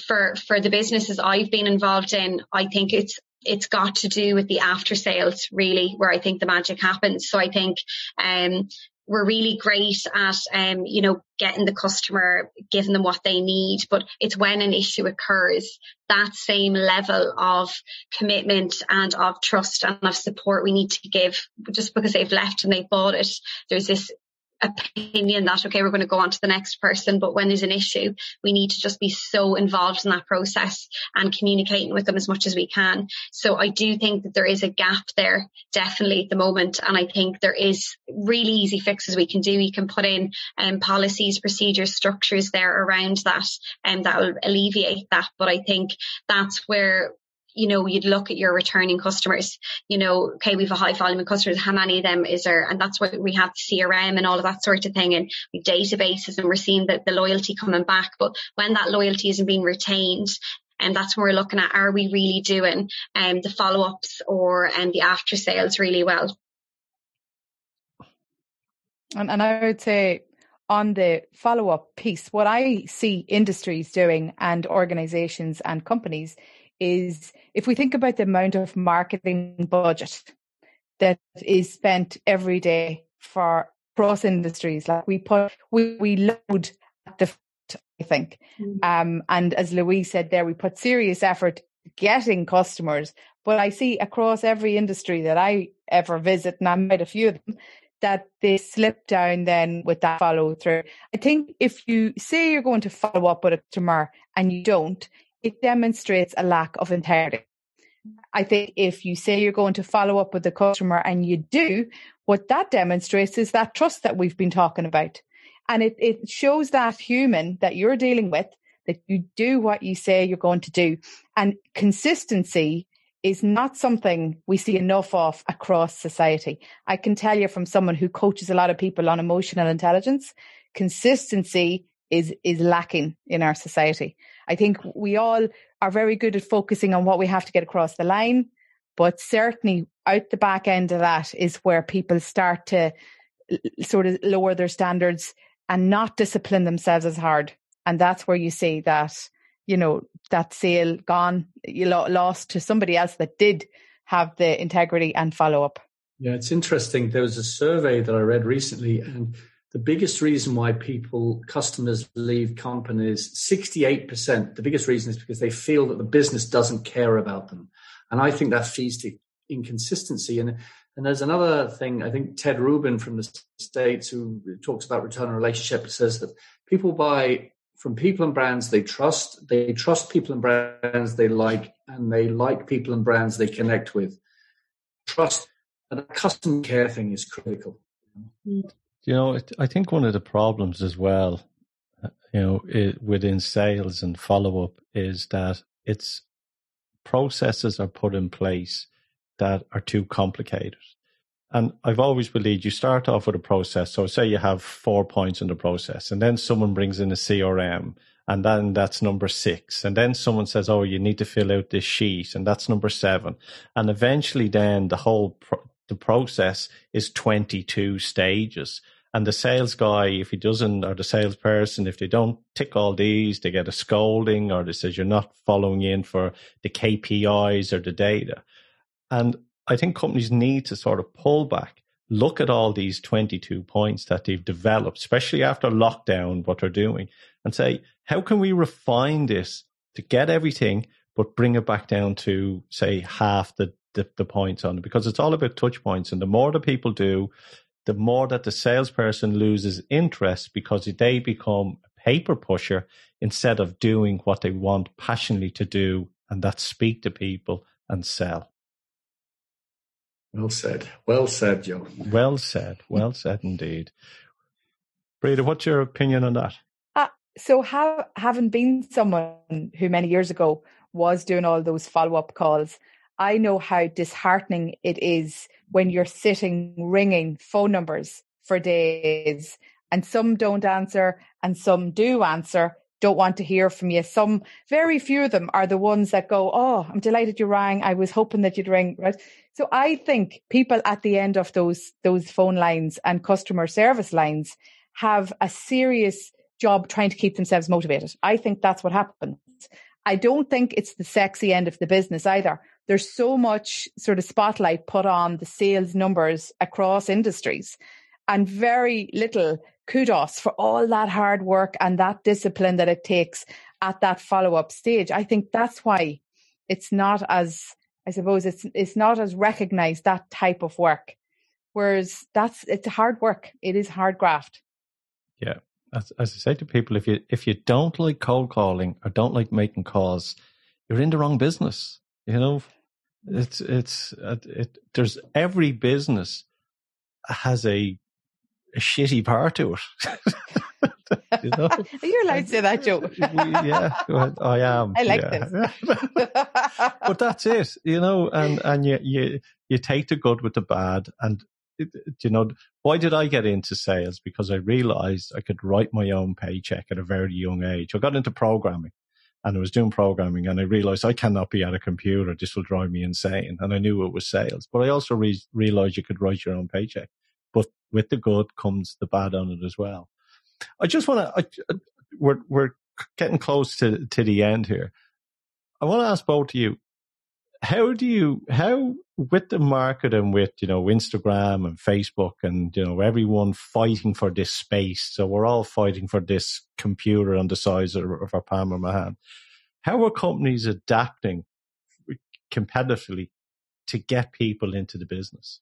for for the businesses I've been involved in, I think it's it's got to do with the after sales really where I think the magic happens. So I think um we're really great at, um, you know, getting the customer, giving them what they need. But it's when an issue occurs, that same level of commitment and of trust and of support we need to give just because they've left and they've bought it. There's this opinion that okay we're going to go on to the next person but when there's an issue we need to just be so involved in that process and communicating with them as much as we can. So i do think that there is a gap there definitely at the moment and i think there is really easy fixes we can do. We can put in um, policies procedures structures there around that and um, that will alleviate that but i think that's where you know, you'd look at your returning customers, you know, okay, we have a high volume of customers. How many of them is there? And that's why we have CRM and all of that sort of thing and databases and we're seeing that the loyalty coming back. But when that loyalty isn't being retained, and that's when we're looking at, are we really doing um, the follow ups or and um, the after sales really well? And, and I would say on the follow up piece, what I see industries doing and organizations and companies is if we think about the amount of marketing budget that is spent every day for cross industries, like we put, we, we load at the, front, I think. Mm. Um, and as Louise said there, we put serious effort getting customers. But I see across every industry that I ever visit, and I met a few of them, that they slip down then with that follow through. I think if you say you're going to follow up with a customer and you don't, it demonstrates a lack of integrity. I think if you say you're going to follow up with the customer and you do, what that demonstrates is that trust that we've been talking about. And it, it shows that human that you're dealing with, that you do what you say you're going to do. And consistency is not something we see enough of across society. I can tell you from someone who coaches a lot of people on emotional intelligence, consistency is is lacking in our society. I think we all are very good at focusing on what we have to get across the line, but certainly out the back end of that is where people start to sort of lower their standards and not discipline themselves as hard. And that's where you see that, you know, that sale gone, you lost to somebody else that did have the integrity and follow up. Yeah, it's interesting. There was a survey that I read recently, and the biggest reason why people, customers leave companies, 68%, the biggest reason is because they feel that the business doesn't care about them. And I think that feeds to inconsistency. And, and there's another thing, I think Ted Rubin from the States, who talks about return on relationship, says that people buy from people and brands they trust. They trust people and brands they like, and they like people and brands they connect with. Trust and the customer care thing is critical. Mm. You know, I think one of the problems as well, uh, you know, it, within sales and follow up is that it's processes are put in place that are too complicated. And I've always believed you start off with a process. So say you have four points in the process and then someone brings in a CRM and then that's number six. And then someone says, Oh, you need to fill out this sheet and that's number seven. And eventually then the whole, pro- the process is 22 stages. And the sales guy, if he doesn't, or the salesperson, if they don't tick all these, they get a scolding or they says you're not following in for the KPIs or the data. And I think companies need to sort of pull back, look at all these 22 points that they've developed, especially after lockdown, what they're doing, and say, how can we refine this to get everything, but bring it back down to, say, half the, the, the points on it? Because it's all about touch points. And the more that people do, the more that the salesperson loses interest because they become a paper pusher instead of doing what they want passionately to do, and that's speak to people and sell. Well said. Well said, Joe. Well said. Well said indeed. Breda, what's your opinion on that? Uh, so, have, having been someone who many years ago was doing all those follow up calls, I know how disheartening it is when you're sitting ringing phone numbers for days and some don't answer and some do answer don't want to hear from you. Some, very few of them are the ones that go, Oh, I'm delighted you rang. I was hoping that you'd ring. Right. So I think people at the end of those, those phone lines and customer service lines have a serious job trying to keep themselves motivated. I think that's what happens. I don't think it's the sexy end of the business either. There's so much sort of spotlight put on the sales numbers across industries and very little kudos for all that hard work and that discipline that it takes at that follow up stage. I think that's why it's not as, I suppose it's, it's not as recognized that type of work. Whereas that's, it's hard work. It is hard graft. Yeah. As, as I say to people, if you, if you don't like cold calling or don't like making calls, you're in the wrong business. You know, it's, it's, uh, it, there's every business has a a shitty part to it. <laughs> you know? <laughs> You're allowed to say that, Joe. <laughs> yeah, I am. I like yeah. this. but that's it, you know, and, and you, you, you take the good with the bad. And, uh, you know, why did I get into sales? Because I realized I could write my own paycheck at a very young age. I got into programming and I was doing programming and I realized I cannot be at a computer. This will drive me insane. And I knew it was sales, but I also re- realized you could write your own paycheck but with the good comes the bad on it as well. I just want to, we're, we're getting close to, to the end here. I want to ask both of you, how do you, how with the market and with, you know, Instagram and Facebook and, you know, everyone fighting for this space. So we're all fighting for this computer on the size of, of our palm of our hand. How are companies adapting competitively to get people into the business?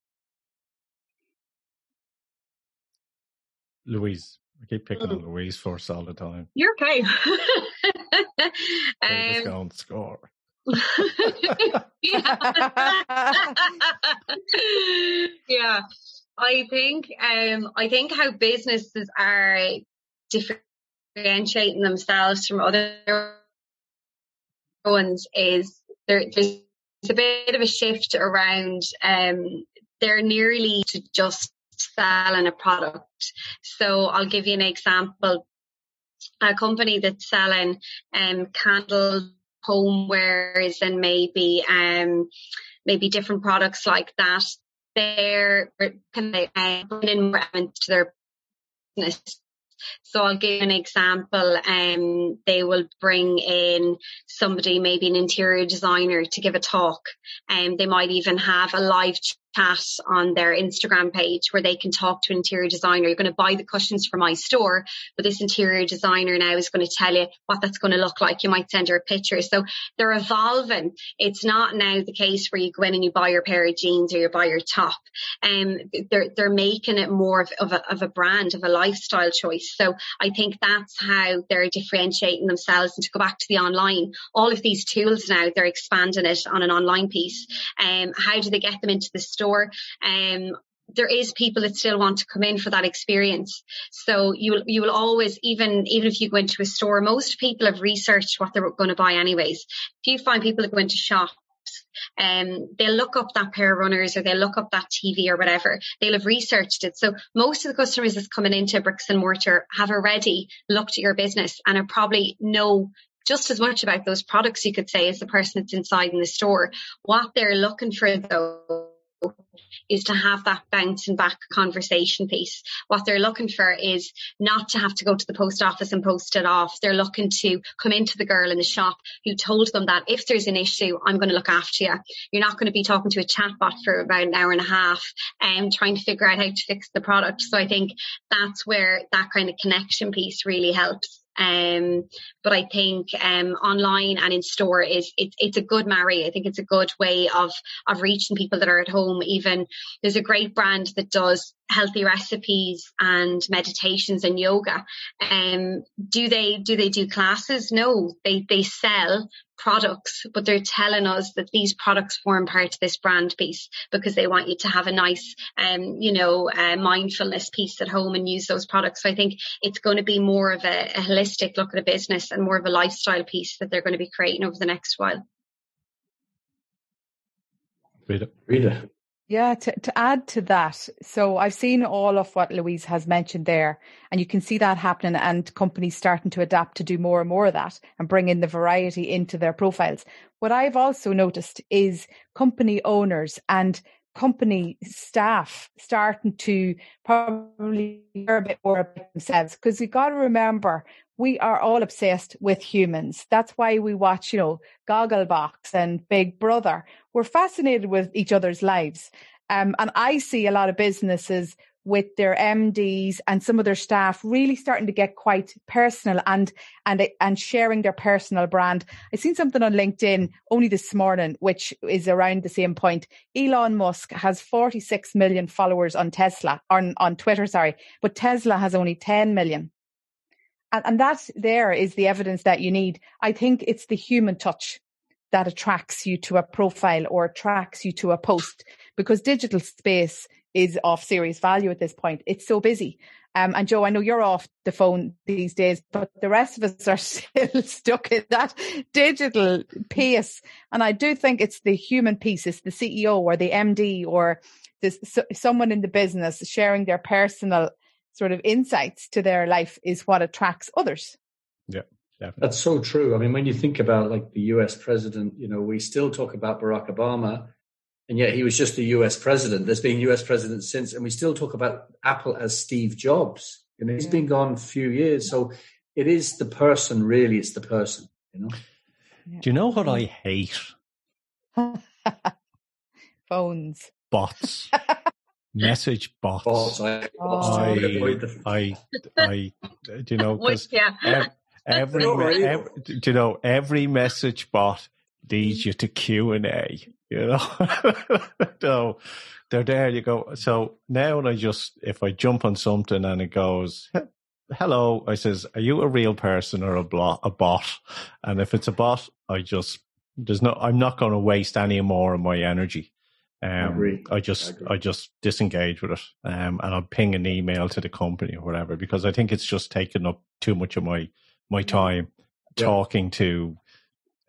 Louise. I keep picking on mm. Louise first all the time. You're okay. <laughs> um, going to score. Yeah. <laughs> yeah. I think um I think how businesses are differentiating themselves from other ones is there, there's a bit of a shift around um they're nearly to just selling a product. So I'll give you an example. A company that's selling um, candles, homewares, and maybe um, maybe different products like that. They're kind of uh, bringing more to their business so I'll give an example. Um, they will bring in somebody, maybe an interior designer, to give a talk, and um, they might even have a live on their Instagram page where they can talk to an interior designer. You're going to buy the cushions from my store, but this interior designer now is going to tell you what that's going to look like. You might send her a picture. So they're evolving. It's not now the case where you go in and you buy your pair of jeans or you buy your top. Um, they're, they're making it more of, of, a, of a brand, of a lifestyle choice. So I think that's how they're differentiating themselves. And to go back to the online, all of these tools now, they're expanding it on an online piece. Um, how do they get them into the store? Um, there is people that still want to come in for that experience. So you will, you will always, even, even if you go into a store, most people have researched what they're going to buy anyways. If you find people that go into shops, um, they'll look up that pair of runners or they'll look up that TV or whatever. They'll have researched it. So most of the customers that's coming into bricks and mortar have already looked at your business and are probably know just as much about those products, you could say, as the person that's inside in the store. What they're looking for though is to have that bouncing back conversation piece. What they're looking for is not to have to go to the post office and post it off. They're looking to come into the girl in the shop who told them that if there's an issue, I'm going to look after you. You're not going to be talking to a chatbot for about an hour and a half and um, trying to figure out how to fix the product. So I think that's where that kind of connection piece really helps. Um, but I think um, online and in store is it, it's a good marry. I think it's a good way of of reaching people that are at home. Even there's a great brand that does healthy recipes and meditations and yoga. Um, do they do they do classes? No, they they sell products, but they're telling us that these products form part of this brand piece because they want you to have a nice, um, you know, uh, mindfulness piece at home and use those products. So I think it's going to be more of a, a holistic look at a business and more of a lifestyle piece that they're going to be creating over the next while. Rita. Rita. Yeah, to, to add to that, so I've seen all of what Louise has mentioned there, and you can see that happening and companies starting to adapt to do more and more of that and bring in the variety into their profiles. What I've also noticed is company owners and company staff starting to probably care a bit more about themselves because you've got to remember we are all obsessed with humans. That's why we watch, you know, Gogglebox and Big Brother. We're fascinated with each other's lives. Um, and I see a lot of businesses with their MDs and some of their staff really starting to get quite personal and and and sharing their personal brand. I seen something on LinkedIn only this morning, which is around the same point. Elon Musk has 46 million followers on Tesla on on Twitter, sorry, but Tesla has only 10 million. And, and that there is the evidence that you need. I think it's the human touch that attracts you to a profile or attracts you to a post because digital space is of serious value at this point. It's so busy. Um, and Joe, I know you're off the phone these days, but the rest of us are <laughs> still stuck in that digital pace. And I do think it's the human piece, it's the CEO or the MD or this, someone in the business sharing their personal sort of insights to their life is what attracts others. Yeah. Definitely. That's so true. I mean, when you think about like the US president, you know, we still talk about Barack Obama, and yet he was just a US president. There's been US presidents since, and we still talk about Apple as Steve Jobs. You know, he's yeah. been gone a few years. So it is the person, really, it's the person, you know. Yeah. Do you know what I hate? <laughs> Phones. Bots. <laughs> message bots. bots I, oh. I, I, I, you know, <laughs> because yeah. every, every, do you know, every message bot leads you to Q and A. You know, <laughs> so they're there. You go. So now, I just if I jump on something and it goes, "Hello," I says, "Are you a real person or a, blo- a bot?" And if it's a bot, I just there's no. I'm not going to waste any more of my energy. Um, I, I just I, I, just disengage with it, um, and I'll ping an email to the company or whatever because I think it's just taking up too much of my my time yeah. talking to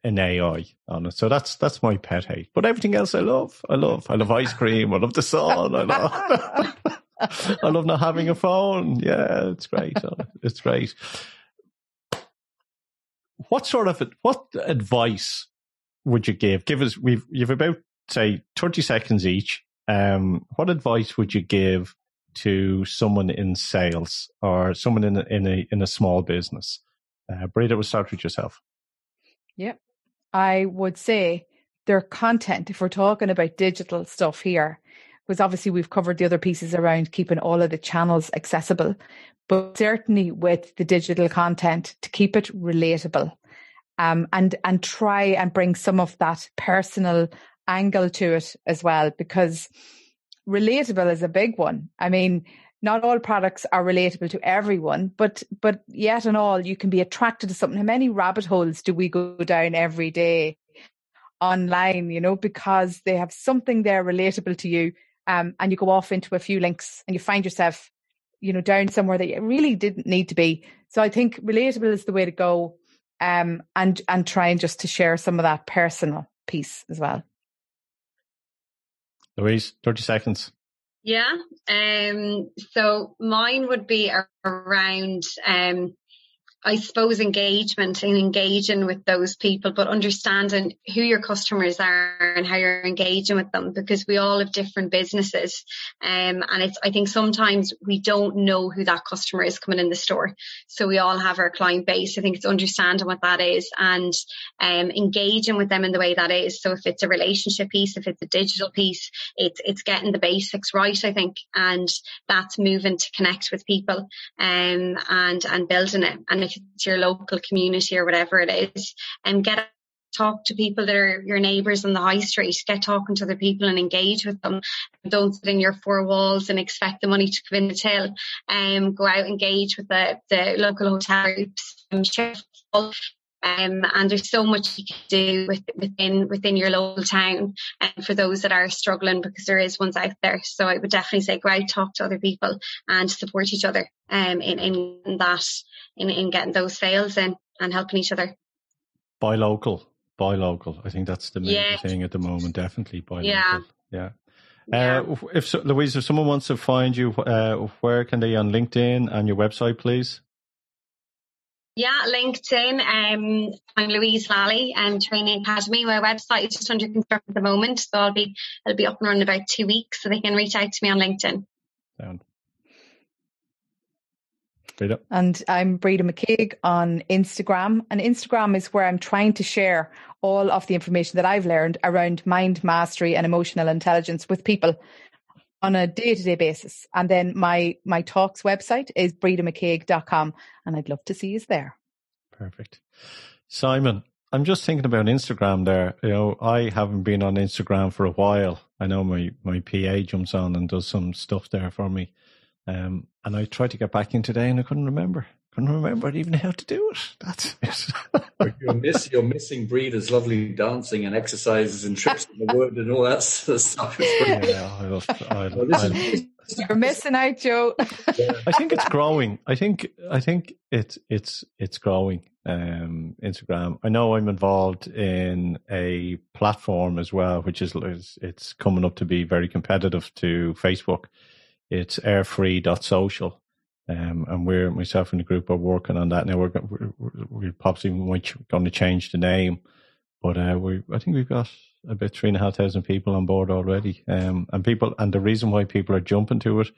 an AI on it. So that's that's my pet hate. But everything else I love. I love. I love ice cream. I love the sun. I love. <laughs> I love not having a phone. Yeah, it's great. It's great. What sort of what advice would you give? Give us. We've you've about say 30 seconds each. Um, what advice would you give to someone in sales or someone in a, in a, in a small business? Uh, Breda, we'll start with yourself. Yep. I would say their content, if we're talking about digital stuff here, because obviously we've covered the other pieces around keeping all of the channels accessible, but certainly with the digital content to keep it relatable. Um, and and try and bring some of that personal angle to it as well, because relatable is a big one. I mean, not all products are relatable to everyone, but but yet and all, you can be attracted to something. How many rabbit holes do we go down every day online? You know, because they have something there relatable to you, um, and you go off into a few links, and you find yourself, you know, down somewhere that you really didn't need to be. So I think relatable is the way to go, um, and and trying just to share some of that personal piece as well. Louise, thirty seconds. Yeah. Um, so mine would be around um, I suppose engagement and engaging with those people, but understanding who your customers are and how you're engaging with them because we all have different businesses. Um, and it's, I think sometimes we don't know who that customer is coming in the store. So we all have our client base. I think it's understanding what that is and, um, engaging with them in the way that is. So if it's a relationship piece, if it's a digital piece, it's, it's getting the basics right, I think. And that's moving to connect with people, um, and, and building it. And if it's your local community or whatever it is, and get talk to people that are your neighbours on the high street, get talking to other people and engage with them. Don't sit in your four walls and expect the money to come in the till. Um, go out, engage with the, the local hotel groups, um, and there's so much you can do with, within within your local town and um, for those that are struggling because there is ones out there. So I would definitely say go out, talk to other people and support each other um, in, in that, in, in getting those sales in and helping each other. Buy local, buy local. I think that's the main yeah. thing at the moment. Definitely buy yeah. local. Yeah. Yeah. Uh, if so, Louise, if someone wants to find you, uh, where can they on LinkedIn and your website, please? Yeah, LinkedIn. Um, I'm Louise Lally, um, Training Academy. My website is just under construction at the moment, so I'll be I'll be up and running about two weeks, so they can reach out to me on LinkedIn. Sound. Breda. And I'm Breda McKeag on Instagram. And Instagram is where I'm trying to share all of the information that I've learned around mind mastery and emotional intelligence with people on a day to day basis. And then my, my talks website is bredamccaig.com and I'd love to see you there. Perfect. Simon, I'm just thinking about Instagram there. You know, I haven't been on Instagram for a while. I know my, my PA jumps on and does some stuff there for me. Um, and I tried to get back in today and I couldn't remember couldn't remember even how to do it. That's <laughs> it. you're, miss, you're missing Breda's lovely dancing and exercises and trips in the wood and all that sort of stuff. <laughs> Yeah, I'll, I'll, well, is, you're missing out, Joe. <laughs> I think it's growing. I think I think it's it's it's growing. Um, Instagram. I know I'm involved in a platform as well, which is it's coming up to be very competitive to Facebook. It's airfree.social um, and we're myself and the group are working on that now. We're we're, we're possibly going to change the name, but uh, we I think we've got about three and a half thousand people on board already. Um, and people and the reason why people are jumping to it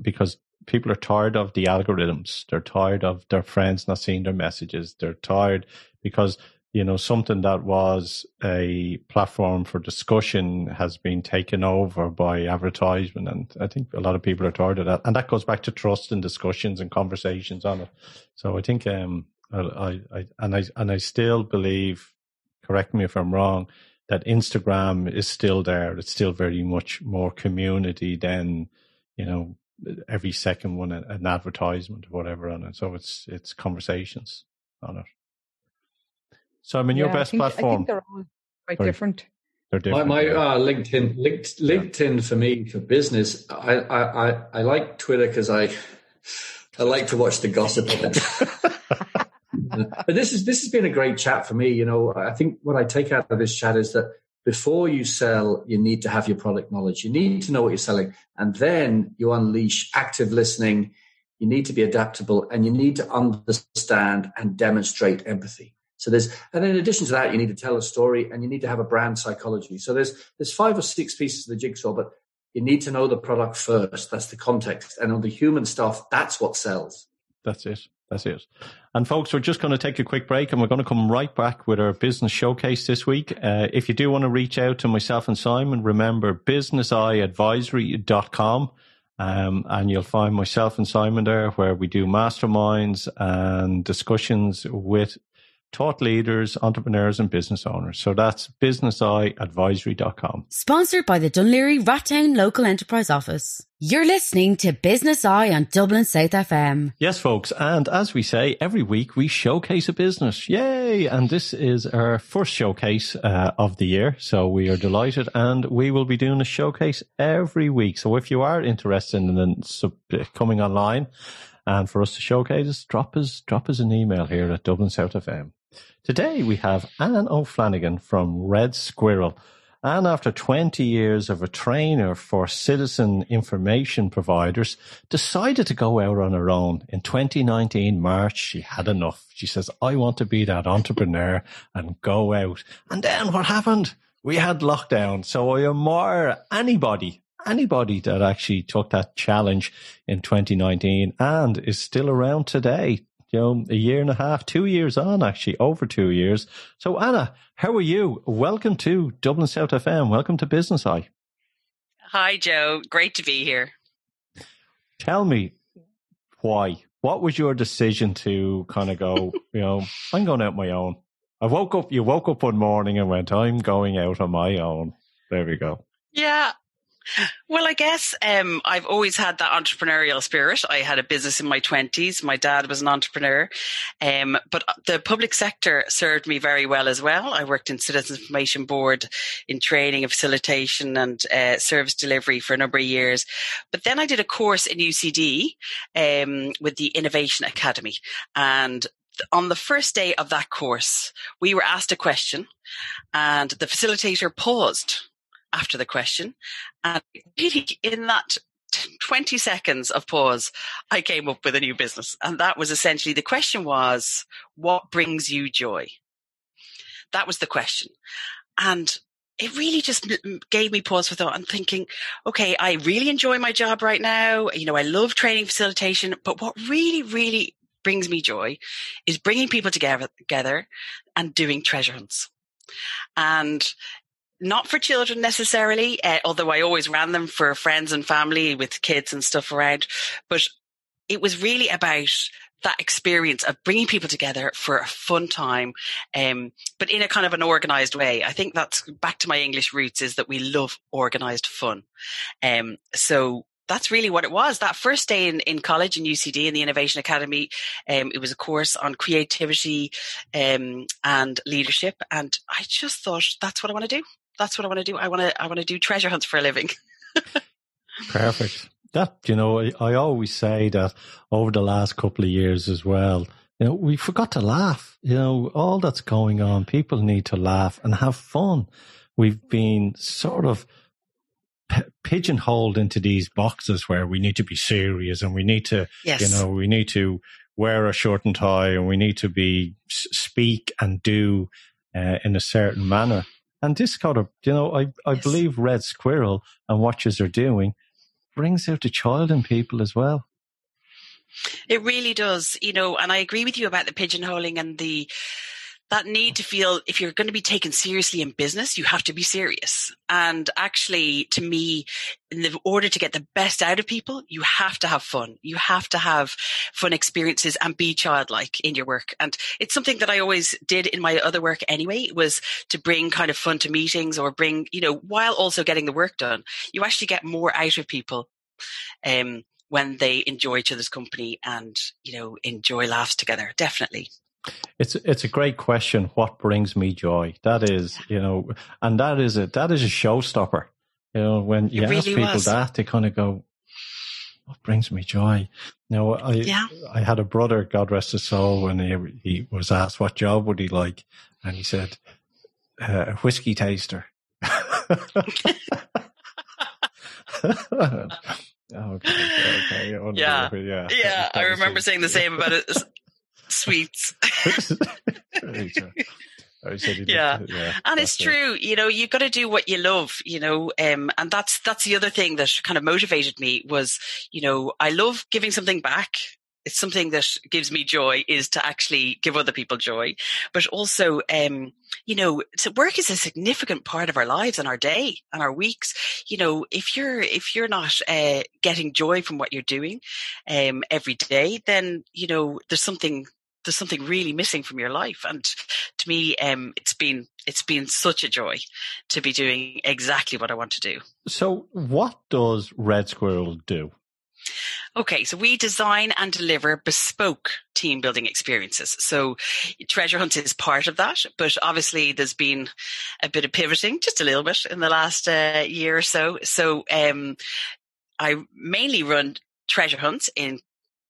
because people are tired of the algorithms. They're tired of their friends not seeing their messages. They're tired because you know, something that was a platform for discussion has been taken over by advertisement. And I think a lot of people are tired of that. And that goes back to trust and discussions and conversations on it. So I think, um, I, I, and I, and I still believe, correct me if I'm wrong, that Instagram is still there. It's still very much more community than, you know, every second one an advertisement or whatever on it. So it's, it's conversations on it. So I mean, your yeah, best I think, platform. I think they're all quite Sorry. different. They're different. My, my uh, LinkedIn, linked, LinkedIn yeah. for me for business. I I I, I like Twitter because I I like to watch the gossip. <laughs> but this is this has been a great chat for me. You know, I think what I take out of this chat is that before you sell, you need to have your product knowledge. You need to know what you're selling, and then you unleash active listening. You need to be adaptable, and you need to understand and demonstrate empathy. So there's, and in addition to that, you need to tell a story and you need to have a brand psychology. So there's, there's five or six pieces of the jigsaw, but you need to know the product first. That's the context. And on the human stuff, that's what sells. That's it. That's it. And folks, we're just going to take a quick break and we're going to come right back with our business showcase this week. Uh, if you do want to reach out to myself and Simon, remember businesseyeadvisory.com. Um, and you'll find myself and Simon there where we do masterminds and discussions with taught leaders, entrepreneurs, and business owners. So that's businesseyeadvisory.com. Sponsored by the Dún Laoghaire Rathdown Local Enterprise Office. You're listening to Business Eye on Dublin South FM. Yes, folks. And as we say, every week we showcase a business. Yay! And this is our first showcase uh, of the year. So we are delighted and we will be doing a showcase every week. So if you are interested in coming online, and for us to showcase, drop us, drop us an email here at Dublin South FM. Today we have Anne O'Flanagan from Red Squirrel. And after 20 years of a trainer for citizen information providers, decided to go out on her own. In 2019 March, she had enough. She says, I want to be that entrepreneur and go out. And then what happened? We had lockdown. So I admire anybody, anybody that actually took that challenge in 2019 and is still around today you know, a year and a half, two years on, actually, over two years. So, Anna, how are you? Welcome to Dublin South FM. Welcome to Business Eye. Hi, Joe. Great to be here. Tell me why. What was your decision to kind of go, <laughs> you know, I'm going out my own? I woke up, you woke up one morning and went, I'm going out on my own. There we go. Yeah, well, I guess um, I've always had that entrepreneurial spirit. I had a business in my 20s. My dad was an entrepreneur. Um, but the public sector served me very well as well. I worked in Citizens Information Board in training and facilitation and uh, service delivery for a number of years. But then I did a course in UCD um, with the Innovation Academy. And on the first day of that course, we were asked a question and the facilitator paused after the question. And really <laughs> in that 20 seconds of pause, I came up with a new business. And that was essentially the question was, what brings you joy? That was the question. And it really just gave me pause for thought and thinking, okay, I really enjoy my job right now. You know, I love training facilitation, but what really, really brings me joy is bringing people together, together and doing treasure hunts. And not for children necessarily, uh, although I always ran them for friends and family with kids and stuff around. But it was really about that experience of bringing people together for a fun time, um, but in a kind of an organized way. I think that's back to my English roots is that we love organized fun. Um, so that's really what it was. That first day in, in college in UCD in the Innovation Academy, um, it was a course on creativity um, and leadership, and I just thought that's what I want to do that's what I want to do. I want to I want to do treasure hunts for a living. <laughs> Perfect. That you know, I, I always say that over the last couple of years as well. You know, we forgot to laugh. You know, all that's going on, people need to laugh and have fun. We've been sort of p- pigeonholed into these boxes where we need to be serious and we need to, yes. you know, we need to wear a shirt and tie and we need to be speak and do uh, in a certain manner. And this kind of, you know, I, I yes. believe Red Squirrel and what are doing brings out the child in people as well. It really does, you know, and I agree with you about the pigeonholing and the that need to feel if you're going to be taken seriously in business, you have to be serious. And actually, to me, in the order to get the best out of people, you have to have fun. You have to have fun experiences and be childlike in your work. And it's something that I always did in my other work anyway, was to bring kind of fun to meetings or bring, you know, while also getting the work done. You actually get more out of people. Um, when they enjoy each other's company and, you know, enjoy laughs together. Definitely. It's it's a great question. What brings me joy? That is, you know, and that is a that is a showstopper. You know, when you ask people was. that, they kind of go, "What brings me joy?" Now, I yeah. I had a brother, God rest his soul, when he he was asked what job would he like, and he said, uh, "Whiskey taster." <laughs> <laughs> okay, okay, yeah, yeah, yeah. I remember saying the same about it <laughs> sweets. <laughs> yeah. yeah, and it's true. It. You know, you've got to do what you love. You know, um, and that's that's the other thing that kind of motivated me was, you know, I love giving something back. it's something that gives me joy is to actually give other people joy, but also, um, you know, so work is a significant part of our lives and our day and our weeks. You know, if you're, if you're not, uh, getting joy from what you're doing, um, every day, then, you know, there's something, there's something really missing from your life. And to me, um, it's been, it's been such a joy to be doing exactly what I want to do. So what does Red Squirrel do? Okay, so we design and deliver bespoke team building experiences. So Treasure Hunt is part of that, but obviously there's been a bit of pivoting, just a little bit in the last uh, year or so. So um, I mainly run treasure hunts in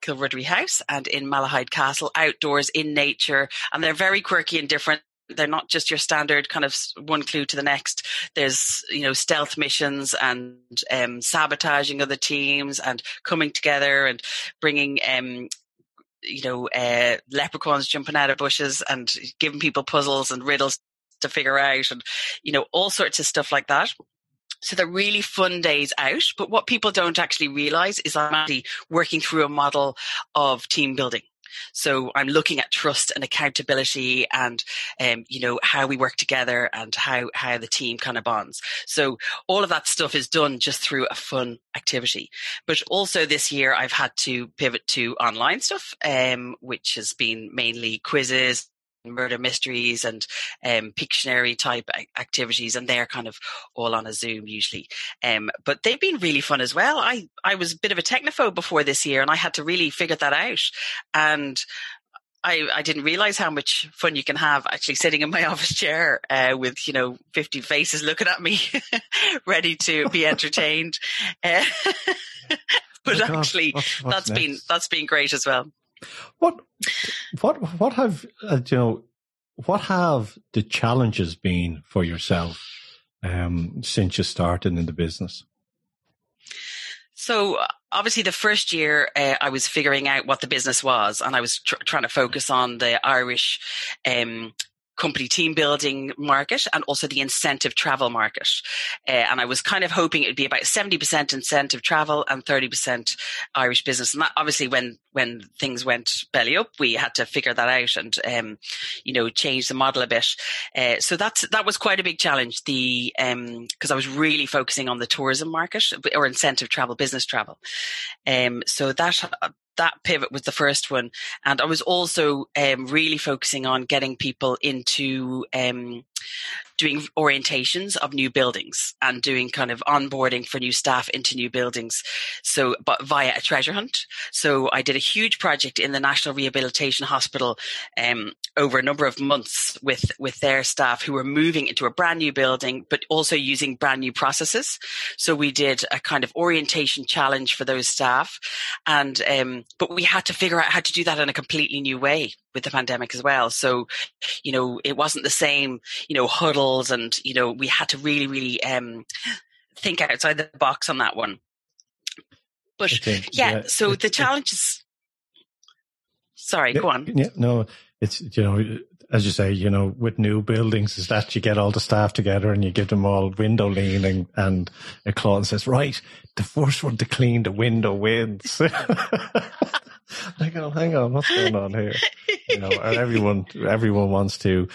Kilruddery House and in Malahide Castle, outdoors in nature, and they're very quirky and different they're not just your standard kind of one clue to the next. There's, you know, stealth missions and um, sabotaging other teams and coming together and bringing, um, you know, uh, leprechauns jumping out of bushes and giving people puzzles and riddles to figure out and, you know, all sorts of stuff like that. So they're really fun days out. But what people don't actually realize is I'm actually working through a model of team building. So I'm looking at trust and accountability and, um, you know, how we work together and how, how the team kind of bonds. So all of that stuff is done just through a fun activity. But also this year I've had to pivot to online stuff, um, which has been mainly quizzes, murder mysteries and um, Pictionary type activities, and they're kind of all on a Zoom usually. Um, but they've been really fun as well. I I was a bit of a technophobe before this year, and I had to really figure that out. And I, I didn't realize how much fun you can have actually sitting in my <laughs> office chair uh, with you know 50 faces looking at me <laughs> ready to be entertained <laughs> uh, but oh actually what's, what's that's next? been that's been great as well what what what have uh, you know? What have the challenges been for yourself um, since you started in the business? So obviously the first year uh, I was figuring out what the business was and I was tr- trying to focus on the Irish um, company team building market and also the incentive travel market. Uh, and I was kind of hoping it would be about 70% incentive travel and 30% Irish business. And that obviously when, when things went belly up, we had to figure that out and, um, you know, change the model a bit. Uh, so that's, that was quite a big challenge. The, um, cause I was really focusing on the tourism market or incentive travel, business travel. Um, so that, that pivot was the first one. And I was also um, really focusing on getting people into um, doing orientations of new buildings and doing kind of onboarding for new staff into new buildings. So, but via a treasure hunt. So I did a huge project in the National Rehabilitation Hospital um, over a number of months with, with their staff who were moving into a brand new building, but also using brand new processes. So we did a kind of orientation challenge for those staff. And, um, but we had to figure out how to do that in a completely new way with the pandemic as well. So, you know, it wasn't the same, you know, huddles and, you know, we had to really, really, um, think outside the box on that one. But think, yeah, yeah, so it, the challenges. Sorry, yeah, go on. Yeah, no, it's, you know, as you say, you know, with new buildings is that you get all the staff together and you give them all window leaning and a client says, right, the first one to clean the window wins. <laughs> <laughs> hang on, hang on, what's going on here? You know, and everyone, everyone wants to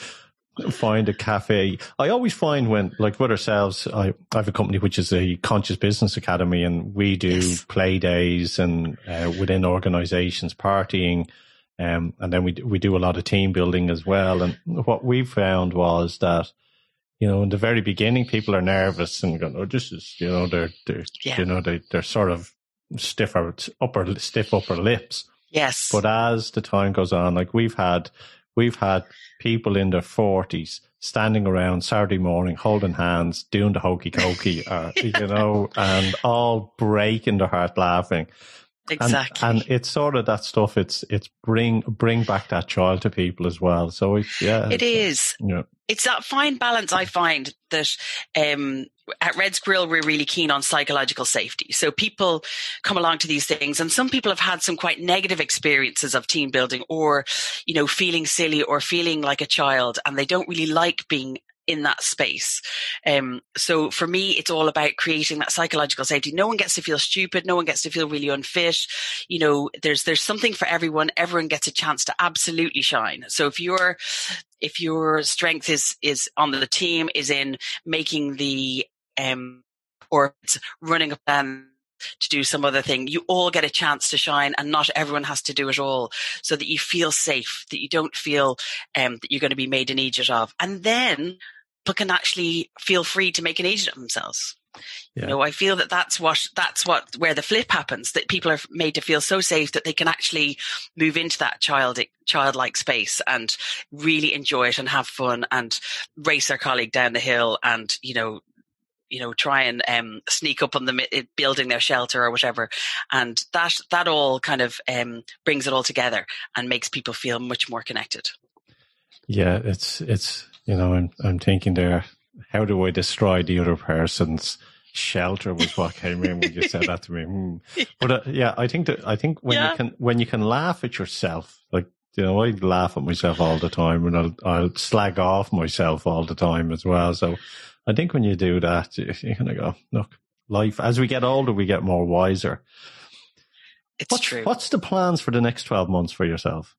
find a cafe. I always find when, like with ourselves, I, I have a company which is a conscious business academy and we do yes. play days and uh, within organizations partying. Um, and then we, we do a lot of team building as well. And what we found was that, you know, in the very beginning, people are nervous and going, oh, this is, you know, they're, they're, yeah. you know, they, they're sort of stiffer upper stiff upper lips. Yes. But as the time goes on, like we've had we've had people in their forties standing around Saturday morning holding hands, doing the hokey cokey, uh, you know, and all breaking their heart laughing. Exactly. And, and, it's sort of that stuff. It's it's bring bring back that child to people as well. So it's, yeah, it is. Yeah. It's that fine balance I find that um, at Red Squirrel we're really keen on psychological safety. So people come along to these things, and some people have had some quite negative experiences of team building, or you know, feeling silly or feeling like a child, and they don't really like being in that space. Um, so for me, it's all about creating that psychological safety. No one gets to feel stupid. No one gets to feel really unfit. You know, there's, there's something for everyone. Everyone gets a chance to absolutely shine. So if your, if your strength is, is on the team is in making the, um, or running a plan to do some other thing. You all get a chance to shine and not everyone has to do it all so that you feel safe, that you don't feel um, that you're going to be made an agent of. And then people can actually feel free to make an agent of themselves. Yeah. You know, I feel that that's what, that's what, where the flip happens, that people are made to feel so safe that they can actually move into that child, childlike space and really enjoy it and have fun and race their colleague down the hill and, you know, you know, try and um, sneak up on them building their shelter or whatever. And that, that all kind of um, brings it all together and makes people feel much more connected. Yeah, it's, it's, you know, I'm, I'm thinking there, how do I destroy the other person's shelter was what came in when you said that to me. Hmm. <laughs> But uh, yeah, I think that, I think when yeah. you can, when you can laugh at yourself, like, you know, I laugh at myself all the time and I'll, I'll slag off myself all the time as well. So I think when you do that, you, <laughs> kind of go, look, life, as we get older, we get more wiser. It's what's, true. What's the plans for the next 12 months for yourself?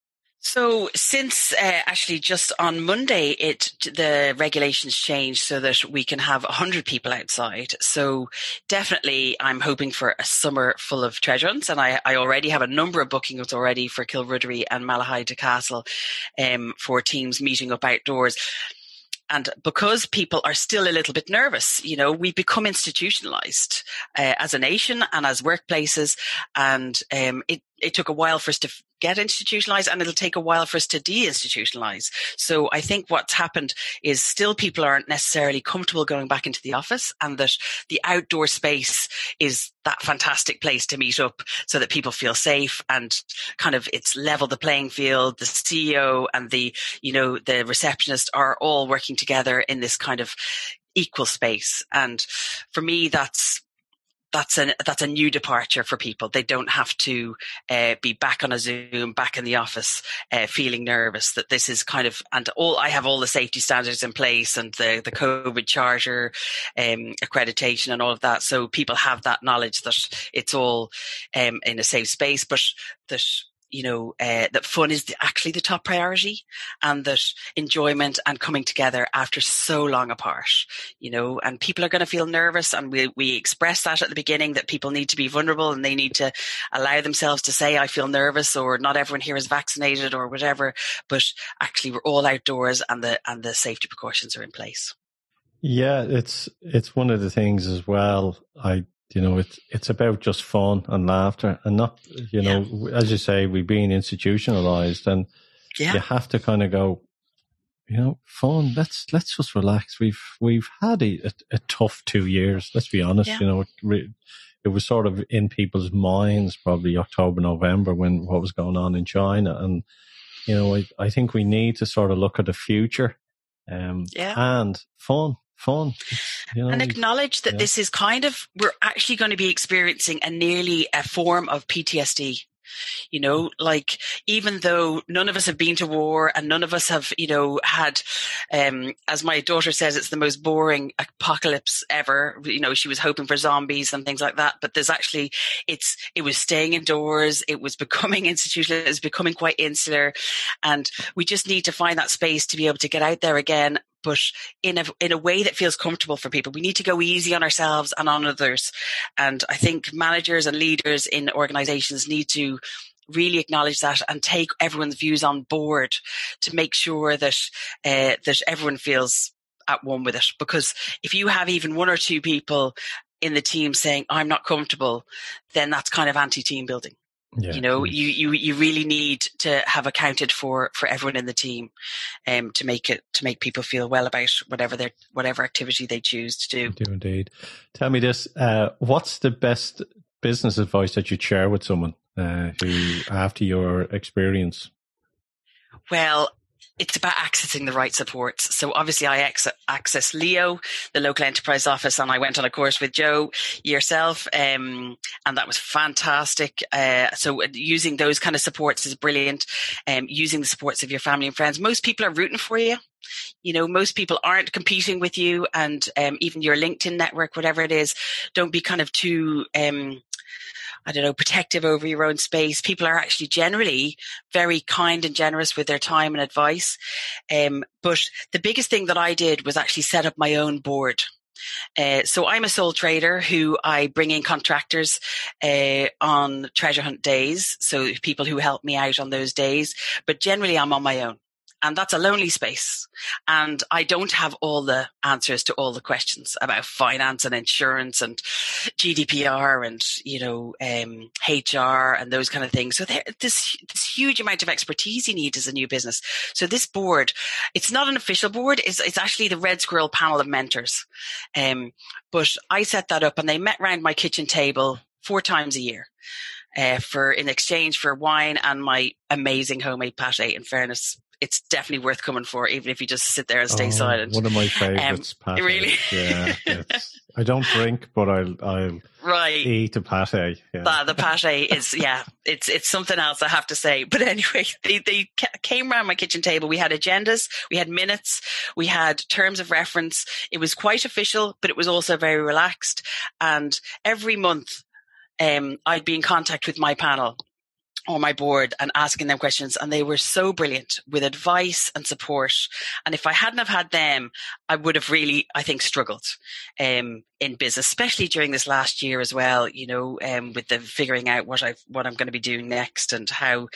So since uh, actually just on Monday, it the regulations changed so that we can have hundred people outside. So definitely, I'm hoping for a summer full of treasure hunts, and I, I already have a number of bookings already for Kilruddery and Malahide Castle um, for teams meeting up outdoors. And because people are still a little bit nervous, you know, we've become institutionalized uh, as a nation and as workplaces. And um, it, it took a while for us to get institutionalized and it'll take a while for us to deinstitutionalize. So I think what's happened is still people aren't necessarily comfortable going back into the office and that the outdoor space is that fantastic place to meet up so that people feel safe and kind of it's level the playing field. The CEO and the, you know, the receptionist are all working together in this kind of equal space. And for me, that's that's a that's a new departure for people. They don't have to uh, be back on a Zoom, back in the office, uh, feeling nervous. That this is kind of and all I have all the safety standards in place and the the COVID charter um, accreditation and all of that. So people have that knowledge that it's all um, in a safe space, but that you know, uh, that fun is the, actually the top priority and that enjoyment and coming together after so long apart, you know, and people are going to feel nervous and we, we express that at the beginning that people need to be vulnerable and they need to allow themselves to say, I feel nervous or not everyone here is vaccinated or whatever. But actually we're all outdoors and the, and the safety precautions are in place. Yeah, it's, it's one of the things as well. I you know, it's it's about just fun and laughter, and not you know, yeah. as you say, we've been institutionalized, and yeah. you have to kind of go, you know, fun. Let's let's just relax. We've we've had a, a, a tough two years. Let's be honest. Yeah. You know, it, it was sort of in people's minds probably October, November when what was going on in China, and you know, I, I think we need to sort of look at the future, um, yeah. and fun fun. You know, and acknowledge that yeah. this is kind of, we're actually going to be experiencing a nearly a form of PTSD. You know, like even though none of us have been to war and none of us have, you know, had, um, as my daughter says, it's the most boring apocalypse ever. You know, she was hoping for zombies and things like that. But there's actually, it's, it was staying indoors. It was becoming <laughs> institutional. It was becoming quite insular. And we just need to find that space to be able to get out there again but in a in a way that feels comfortable for people. We need to go easy on ourselves and on others. And I think managers and leaders in organizations need to really acknowledge that and take everyone's views on board to make sure that uh, that everyone feels at one with it. Because if you have even one or two people in the team saying I'm not comfortable, then that's kind of anti-team building. Yeah. You know, you, you, you really need to have accounted for, for everyone in the team, um, to make it, to make people feel well about whatever their, whatever activity they choose to do. Do indeed. Tell me this, uh, what's the best business advice that you'd share with someone, uh, who, after your experience? Well, it's about accessing the right supports. So obviously I ex- access Leo, the local enterprise office, and I went on a course with Joe yourself. Um, and that was fantastic. Uh, so using those kind of supports is brilliant. Um, using the supports of your family and friends. Most people are rooting for you. You know, most people aren't competing with you and, um, even your LinkedIn network, whatever it is, don't be kind of too, um, I don't know, protective over your own space. People are actually generally very kind and generous with their time and advice. Um, but the biggest thing that I did was actually set up my own board. Uh, so I'm a sole trader who I bring in contractors uh, on treasure hunt days. So people who help me out on those days, but generally I'm on my own and that's a lonely space. And I don't have all the answers to all the questions about finance and insurance and GDPR and, you know, um, HR and those kind of things. So there, this, this huge amount of expertise you need as a new business. So this board, it's not an official board. It's, it's actually the Red Squirrel panel of mentors. Um, but I set that up and they met around my kitchen table four times a year. Uh, for in exchange for wine and my amazing homemade pate. In fairness, it's definitely worth coming for, even if you just sit there and stay Oh, silent. One of my favorites. Um, pate. really? Yeah. <laughs> I don't drink, but I'll I'll Right. eat a pate. Yeah. The, the pate is, yeah, it's, it's something else I have to say. But anyway, <laughs> they, they came around my kitchen table. We had agendas, we had minutes, we had terms of reference. It was quite official, but it was also very relaxed. And every month, um, I'd be in contact with my panel or my board and asking them questions and they were so brilliant with advice and support. And if I hadn't have had them, I would have really, I think, struggled, um, in business, especially during this last year as well, you know, um, with the figuring out what I, what I'm going to be doing next and how,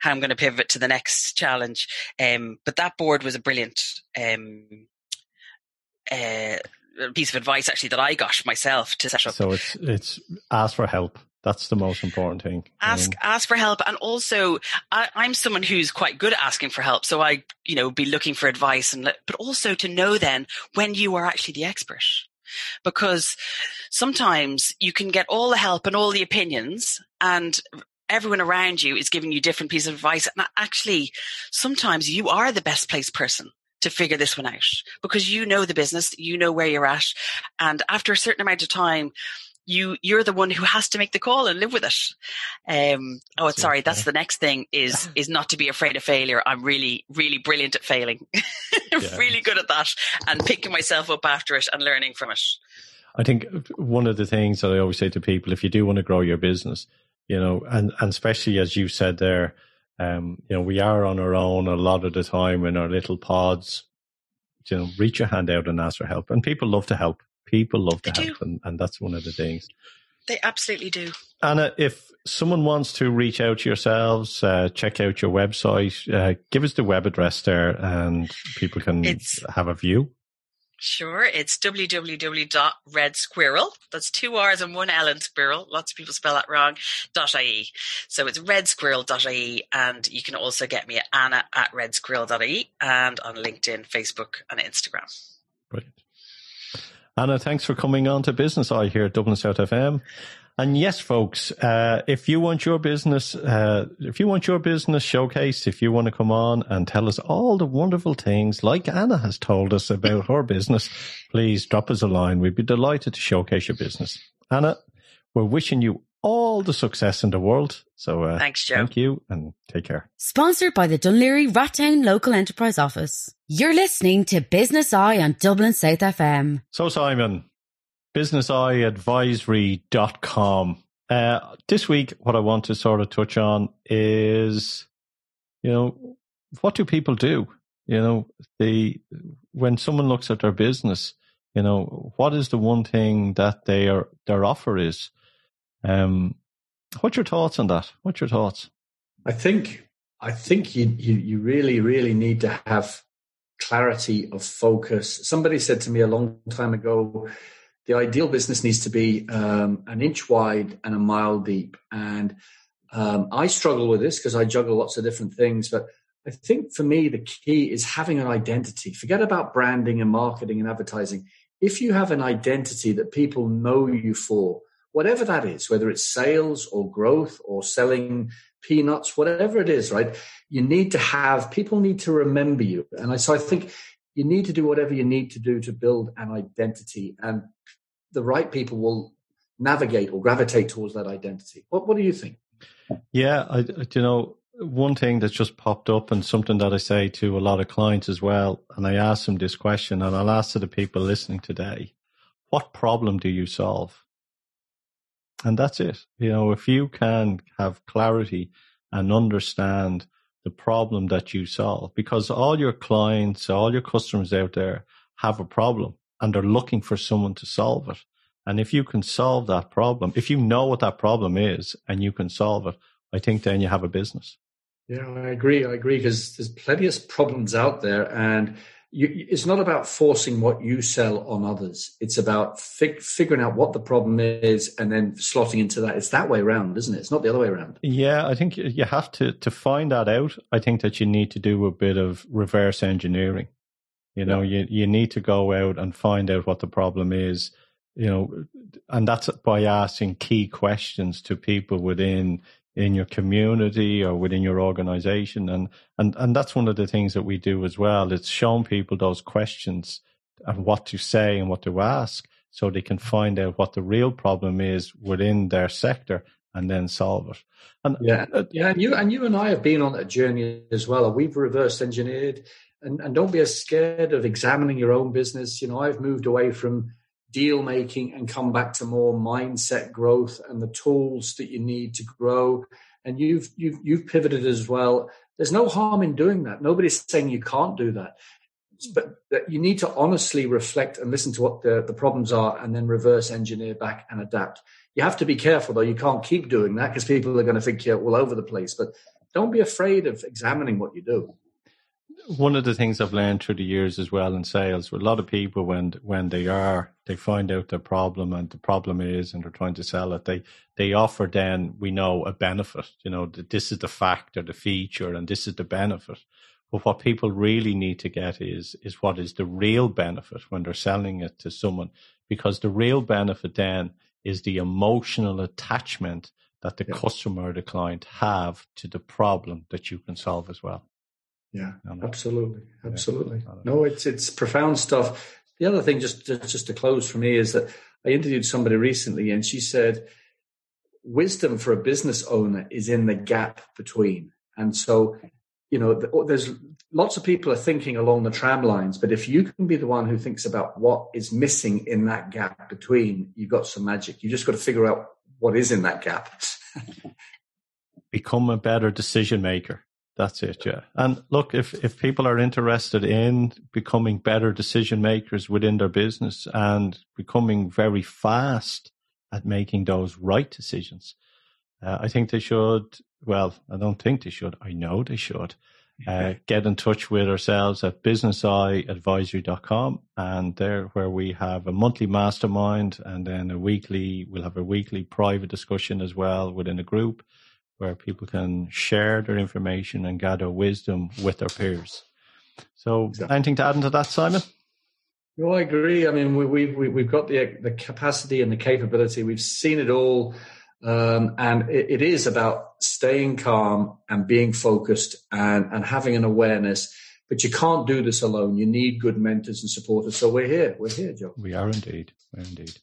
how I'm going to pivot to the next challenge. Um, but that board was a brilliant, um, uh, piece of advice actually that I got myself to set up. So it's it's ask for help. That's the most important thing. ask Um, ask for help. And also I, i'm someone who's quite good at asking for help. So i you know be looking for advice and but also to know then when you are actually the expert. Because sometimes you can get all the help and all the opinions and everyone around you is giving you different pieces of advice. And actually sometimes you are the best placed person to figure this one out because you know the business you know where you're at. And after a certain amount of time you you're the one who has to make the call and live with it. Um, oh, That's sorry, that's the next thing is <laughs> is not to be afraid of failure. I'm really really brilliant at failing, <laughs> Yeah. really good at that, and picking myself up after it and learning from it. I think one of the things that I always say to people, if you do want to grow your business, you know, and, and especially as you said there, um, you know, we are on our own a lot of the time in our little pods. You know, reach your hand out and ask for help. And people love to help. People love to help. And, and that's one of the things. They absolutely do. Anna, if someone wants to reach out to yourselves, uh, check out your website, uh, give us the web address there and people can It's- have a view. Sure, it's www.redsquirrel. That's two R's and one L in squirrel. Lots of people spell that wrong. .ie. So it's redsquirrel.ie and you can also get me at anna at redsquirrel.ie and on LinkedIn, Facebook and Instagram. Brilliant. Anna, thanks for coming on to Business Eye here at Dublin South FM. And yes, folks, uh, if you want your business, uh, if you want your business showcased, if you want to come on and tell us all the wonderful things like Anna has told us about her business, please drop us a line. We'd be delighted to showcase your business. Anna, we're wishing you all the success in the world. So uh, Thanks, Joe. thank you and take care. Sponsored by the Dún Laoghaire Rathdown Local Enterprise Office. You're listening to Business Eye on Dublin South FM. So, Simon, businesseyeadvisory.com. Uh, this week, what I want to sort of touch on is, you know, what do people do? You know, the when someone looks at their business, you know, what is the one thing that their their offer is? Um, what's your thoughts on that? What's your thoughts? I think I think you, you you really really need to have clarity of focus. Somebody said to me a long time ago, the ideal business needs to be um, an inch wide and a mile deep. And um, I struggle with this because I juggle lots of different things. But I think for me, the key is having an identity. Forget about branding and marketing and advertising. If you have an identity that people know you for, whatever that is, whether it's sales or growth or selling peanuts, whatever it is, right? You need to have people need to remember you, and I, so I think you need to do whatever you need to do to build an identity, and the right people will navigate or gravitate towards that identity. What What do you think? Yeah, I, you know, one thing that's just popped up and something that I say to a lot of clients as well, and I ask them this question, and I'll ask to the people listening today, what problem do you solve? And that's it. You know, if you can have clarity and understand the problem that you solve, because all your clients, all your customers out there have a problem and they're looking for someone to solve it. And if you can solve that problem, if you know what that problem is and you can solve it, I think then you have a business. Yeah, I agree. I agree because there's plenty of problems out there, and you, it's not about forcing what you sell on others. It's about fig, figuring out what the problem is and then slotting into that. It's that way around, isn't it? It's not the other way around. Yeah, I think you have to to find that out. I think that you need to do a bit of reverse engineering. You know, yeah. you you need to go out and find out what the problem is you know, and that's by asking key questions to people within in your community or within your organization. And, and, and that's one of the things that we do as well. It's showing people those questions and what to say and what to ask so they can find out what the real problem is within their sector and then solve it. And yeah, uh, yeah, and you and you and I have been on that journey as well. We've reverse engineered, and, and don't be as scared of examining your own business. You know, I've moved away from deal making and come back to more mindset growth and the tools that you need to grow. And you've you've you've pivoted as well. There's no harm in doing that. Nobody's saying you can't do that. Mm. But you need to honestly reflect and listen to what the, the problems are and then reverse engineer back and adapt. You have to be careful though. You can't keep doing that because people are going to think you're all over the place. But don't be afraid of examining what you do one of the things I've learned through the years as well in sales, with a lot of people when when they are they find out the problem and the problem is and they're trying to sell it, they they offer then we know a benefit. You know, that this is the fact or the feature and this is the benefit. But what people really need to get is is what is the real benefit when they're selling it to someone, because the real benefit then is the emotional attachment that the yeah. customer or the client have to the problem that you can solve as well. Yeah, absolutely, absolutely. Yeah, no, it's it's profound stuff. The other thing, just just to close for me, is that I interviewed somebody recently, and she said, "Wisdom for a business owner is in the gap between." And so, you know, there's lots of people are thinking along the tram lines, but if you can be the one who thinks about what is missing in that gap between, you've got some magic. You just got to figure out what is in that gap. <laughs> Become a better decision maker. That's it, yeah. And look, if, if people are interested in becoming better decision makers within their business and becoming very fast at making those right decisions, uh, I think they should. Well, I don't think they should. I know they should. Uh, get in touch with ourselves at businesseyeadvisory.com and there where we have a monthly mastermind and then a weekly, we'll have a weekly private discussion as well within a group where people can share their information and gather wisdom with their peers. So, anything to add into that, Simon? No, I agree. I mean, we, we, we, we've got the, the capacity and the capability. We've seen it all. Um, and it, it is about staying calm and being focused and, and having an awareness. But you can't do this alone. You need good mentors and supporters. So we're here. We're here, Joe. We are indeed. We're indeed.